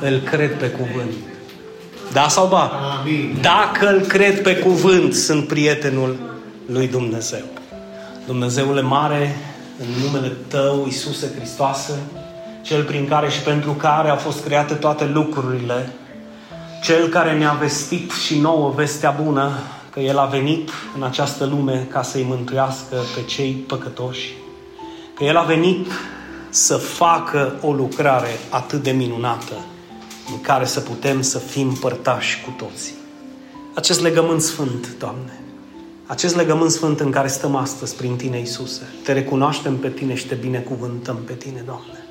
îl cred pe cuvânt. Da sau ba? Amin. Dacă îl cred pe cuvânt, sunt prietenul lui Dumnezeu. Dumnezeule mare, în numele Tău, Iisuse Hristoase, Cel prin care și pentru care au fost create toate lucrurile, Cel care ne-a vestit și nouă vestea bună, că El a venit în această lume ca să-i mântuiască pe cei păcătoși, că El a venit să facă o lucrare atât de minunată în care să putem să fim părtași cu toții. Acest legământ sfânt, Doamne, acest legământ sfânt în care stăm astăzi prin Tine, Iisuse. Te recunoaștem pe Tine și Te binecuvântăm pe Tine, Doamne.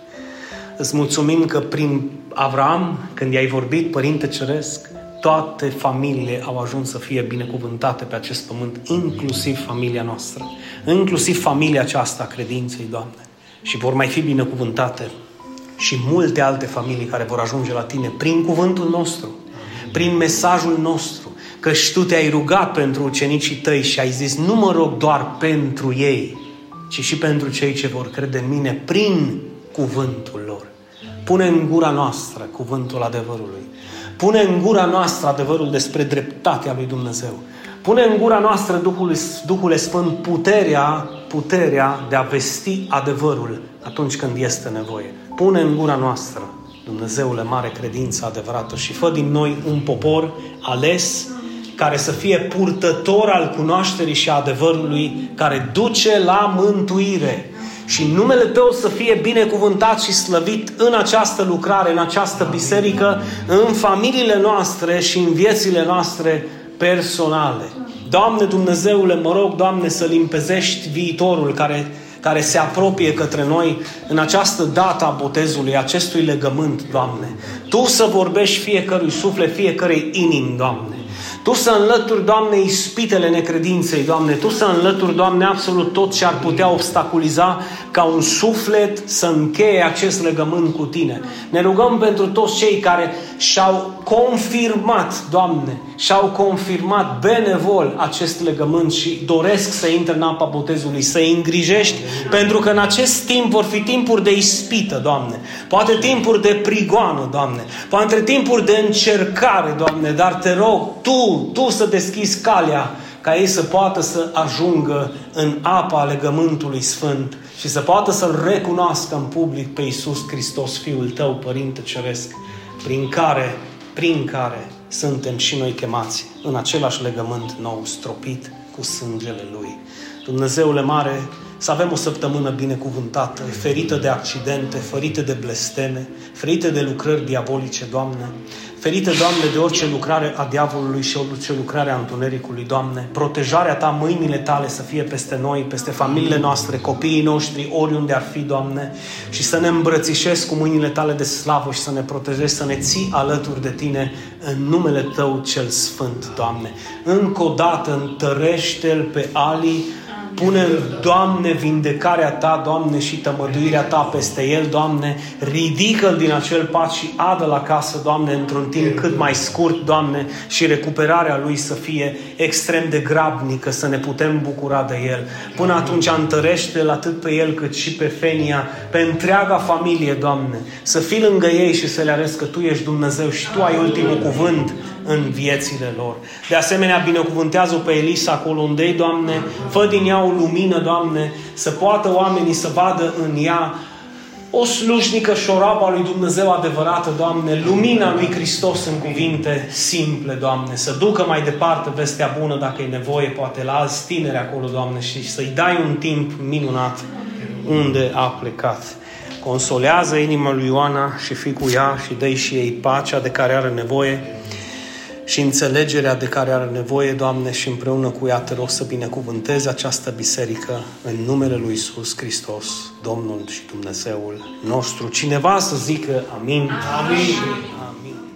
Îți mulțumim că prin Avram, când i-ai vorbit, Părinte Ceresc, toate familiile au ajuns să fie binecuvântate pe acest pământ, inclusiv familia noastră, inclusiv familia aceasta a credinței, Doamne. Și vor mai fi binecuvântate și multe alte familii care vor ajunge la Tine prin cuvântul nostru, prin mesajul nostru, că și tu te-ai rugat pentru ucenicii tăi și ai zis, nu mă rog doar pentru ei, ci și pentru cei ce vor crede în mine prin cuvântul lor. Pune în gura noastră cuvântul adevărului. Pune în gura noastră adevărul despre dreptatea lui Dumnezeu. Pune în gura noastră Duhul, Duhul Sfânt puterea, puterea de a vesti adevărul atunci când este nevoie. Pune în gura noastră, Dumnezeule mare credință adevărată și fă din noi un popor ales care să fie purtător al cunoașterii și adevărului, care duce la mântuire. Și numele Tău să fie binecuvântat și slăvit în această lucrare, în această biserică, în familiile noastre și în viețile noastre personale. Doamne Dumnezeule, mă rog, Doamne, să limpezești viitorul care, care se apropie către noi în această dată a botezului, acestui legământ, Doamne. Tu să vorbești fiecărui suflet, fiecărei inim, Doamne. Tu să înlături, Doamne, ispitele necredinței, Doamne. Tu să înlături, Doamne, absolut tot ce ar putea obstaculiza ca un suflet să încheie acest legământ cu Tine. Ne rugăm pentru toți cei care și-au confirmat, Doamne, și-au confirmat benevol acest legământ și doresc să intre în apa botezului, să-i îngrijești, pentru că în acest timp vor fi timpuri de ispită, Doamne. Poate timpuri de prigoană, Doamne. Poate timpuri de încercare, Doamne, dar te rog, Tu, Tu să deschizi calea ca ei să poată să ajungă în apa legământului sfânt și să poată să-L recunoască în public pe Iisus Hristos, Fiul Tău, Părinte Ceresc, prin care, prin care suntem și noi chemați în același legământ nou, stropit cu sângele Lui. Dumnezeule mare, să avem o săptămână binecuvântată, ferită de accidente, ferită de blesteme, ferită de lucrări diabolice, Doamne, ferită, Doamne, de orice lucrare a diavolului și orice lucrare a întunericului, Doamne. Protejarea Ta, mâinile Tale să fie peste noi, peste familiile noastre, copiii noștri, oriunde ar fi, Doamne, și să ne îmbrățișezi cu mâinile Tale de slavă și să ne protejezi, să ne ții alături de Tine în numele Tău cel Sfânt, Doamne. Încă o dată întărește-L pe Ali, Pune, Doamne, vindecarea Ta, Doamne, și tămăduirea Ta peste el, Doamne. Ridică-l din acel pat și adă la casă, Doamne, într-un timp cât mai scurt, Doamne, și recuperarea lui să fie extrem de grabnică, să ne putem bucura de el. Până atunci întărește-l atât pe el cât și pe Fenia, pe întreaga familie, Doamne. Să fii lângă ei și să le arăți că Tu ești Dumnezeu și Tu ai ultimul cuvânt în viețile lor. De asemenea, binecuvântează pe Elisa acolo unde Doamne, fă din ea o lumină, Doamne, să poată oamenii să vadă în ea o slujnică șorapă a lui Dumnezeu adevărată, Doamne, lumina lui Hristos în cuvinte simple, Doamne, să ducă mai departe vestea bună dacă e nevoie, poate la alți tineri acolo, Doamne, și să-i dai un timp minunat unde a plecat. Consolează inima lui Ioana și fi cu ea și dă și ei pacea de care are nevoie și înțelegerea de care are nevoie, Doamne, și împreună cu ea te rog să binecuvântezi această biserică în numele Lui Isus Hristos, Domnul și Dumnezeul nostru. Cineva să zică amin. Amin. amin.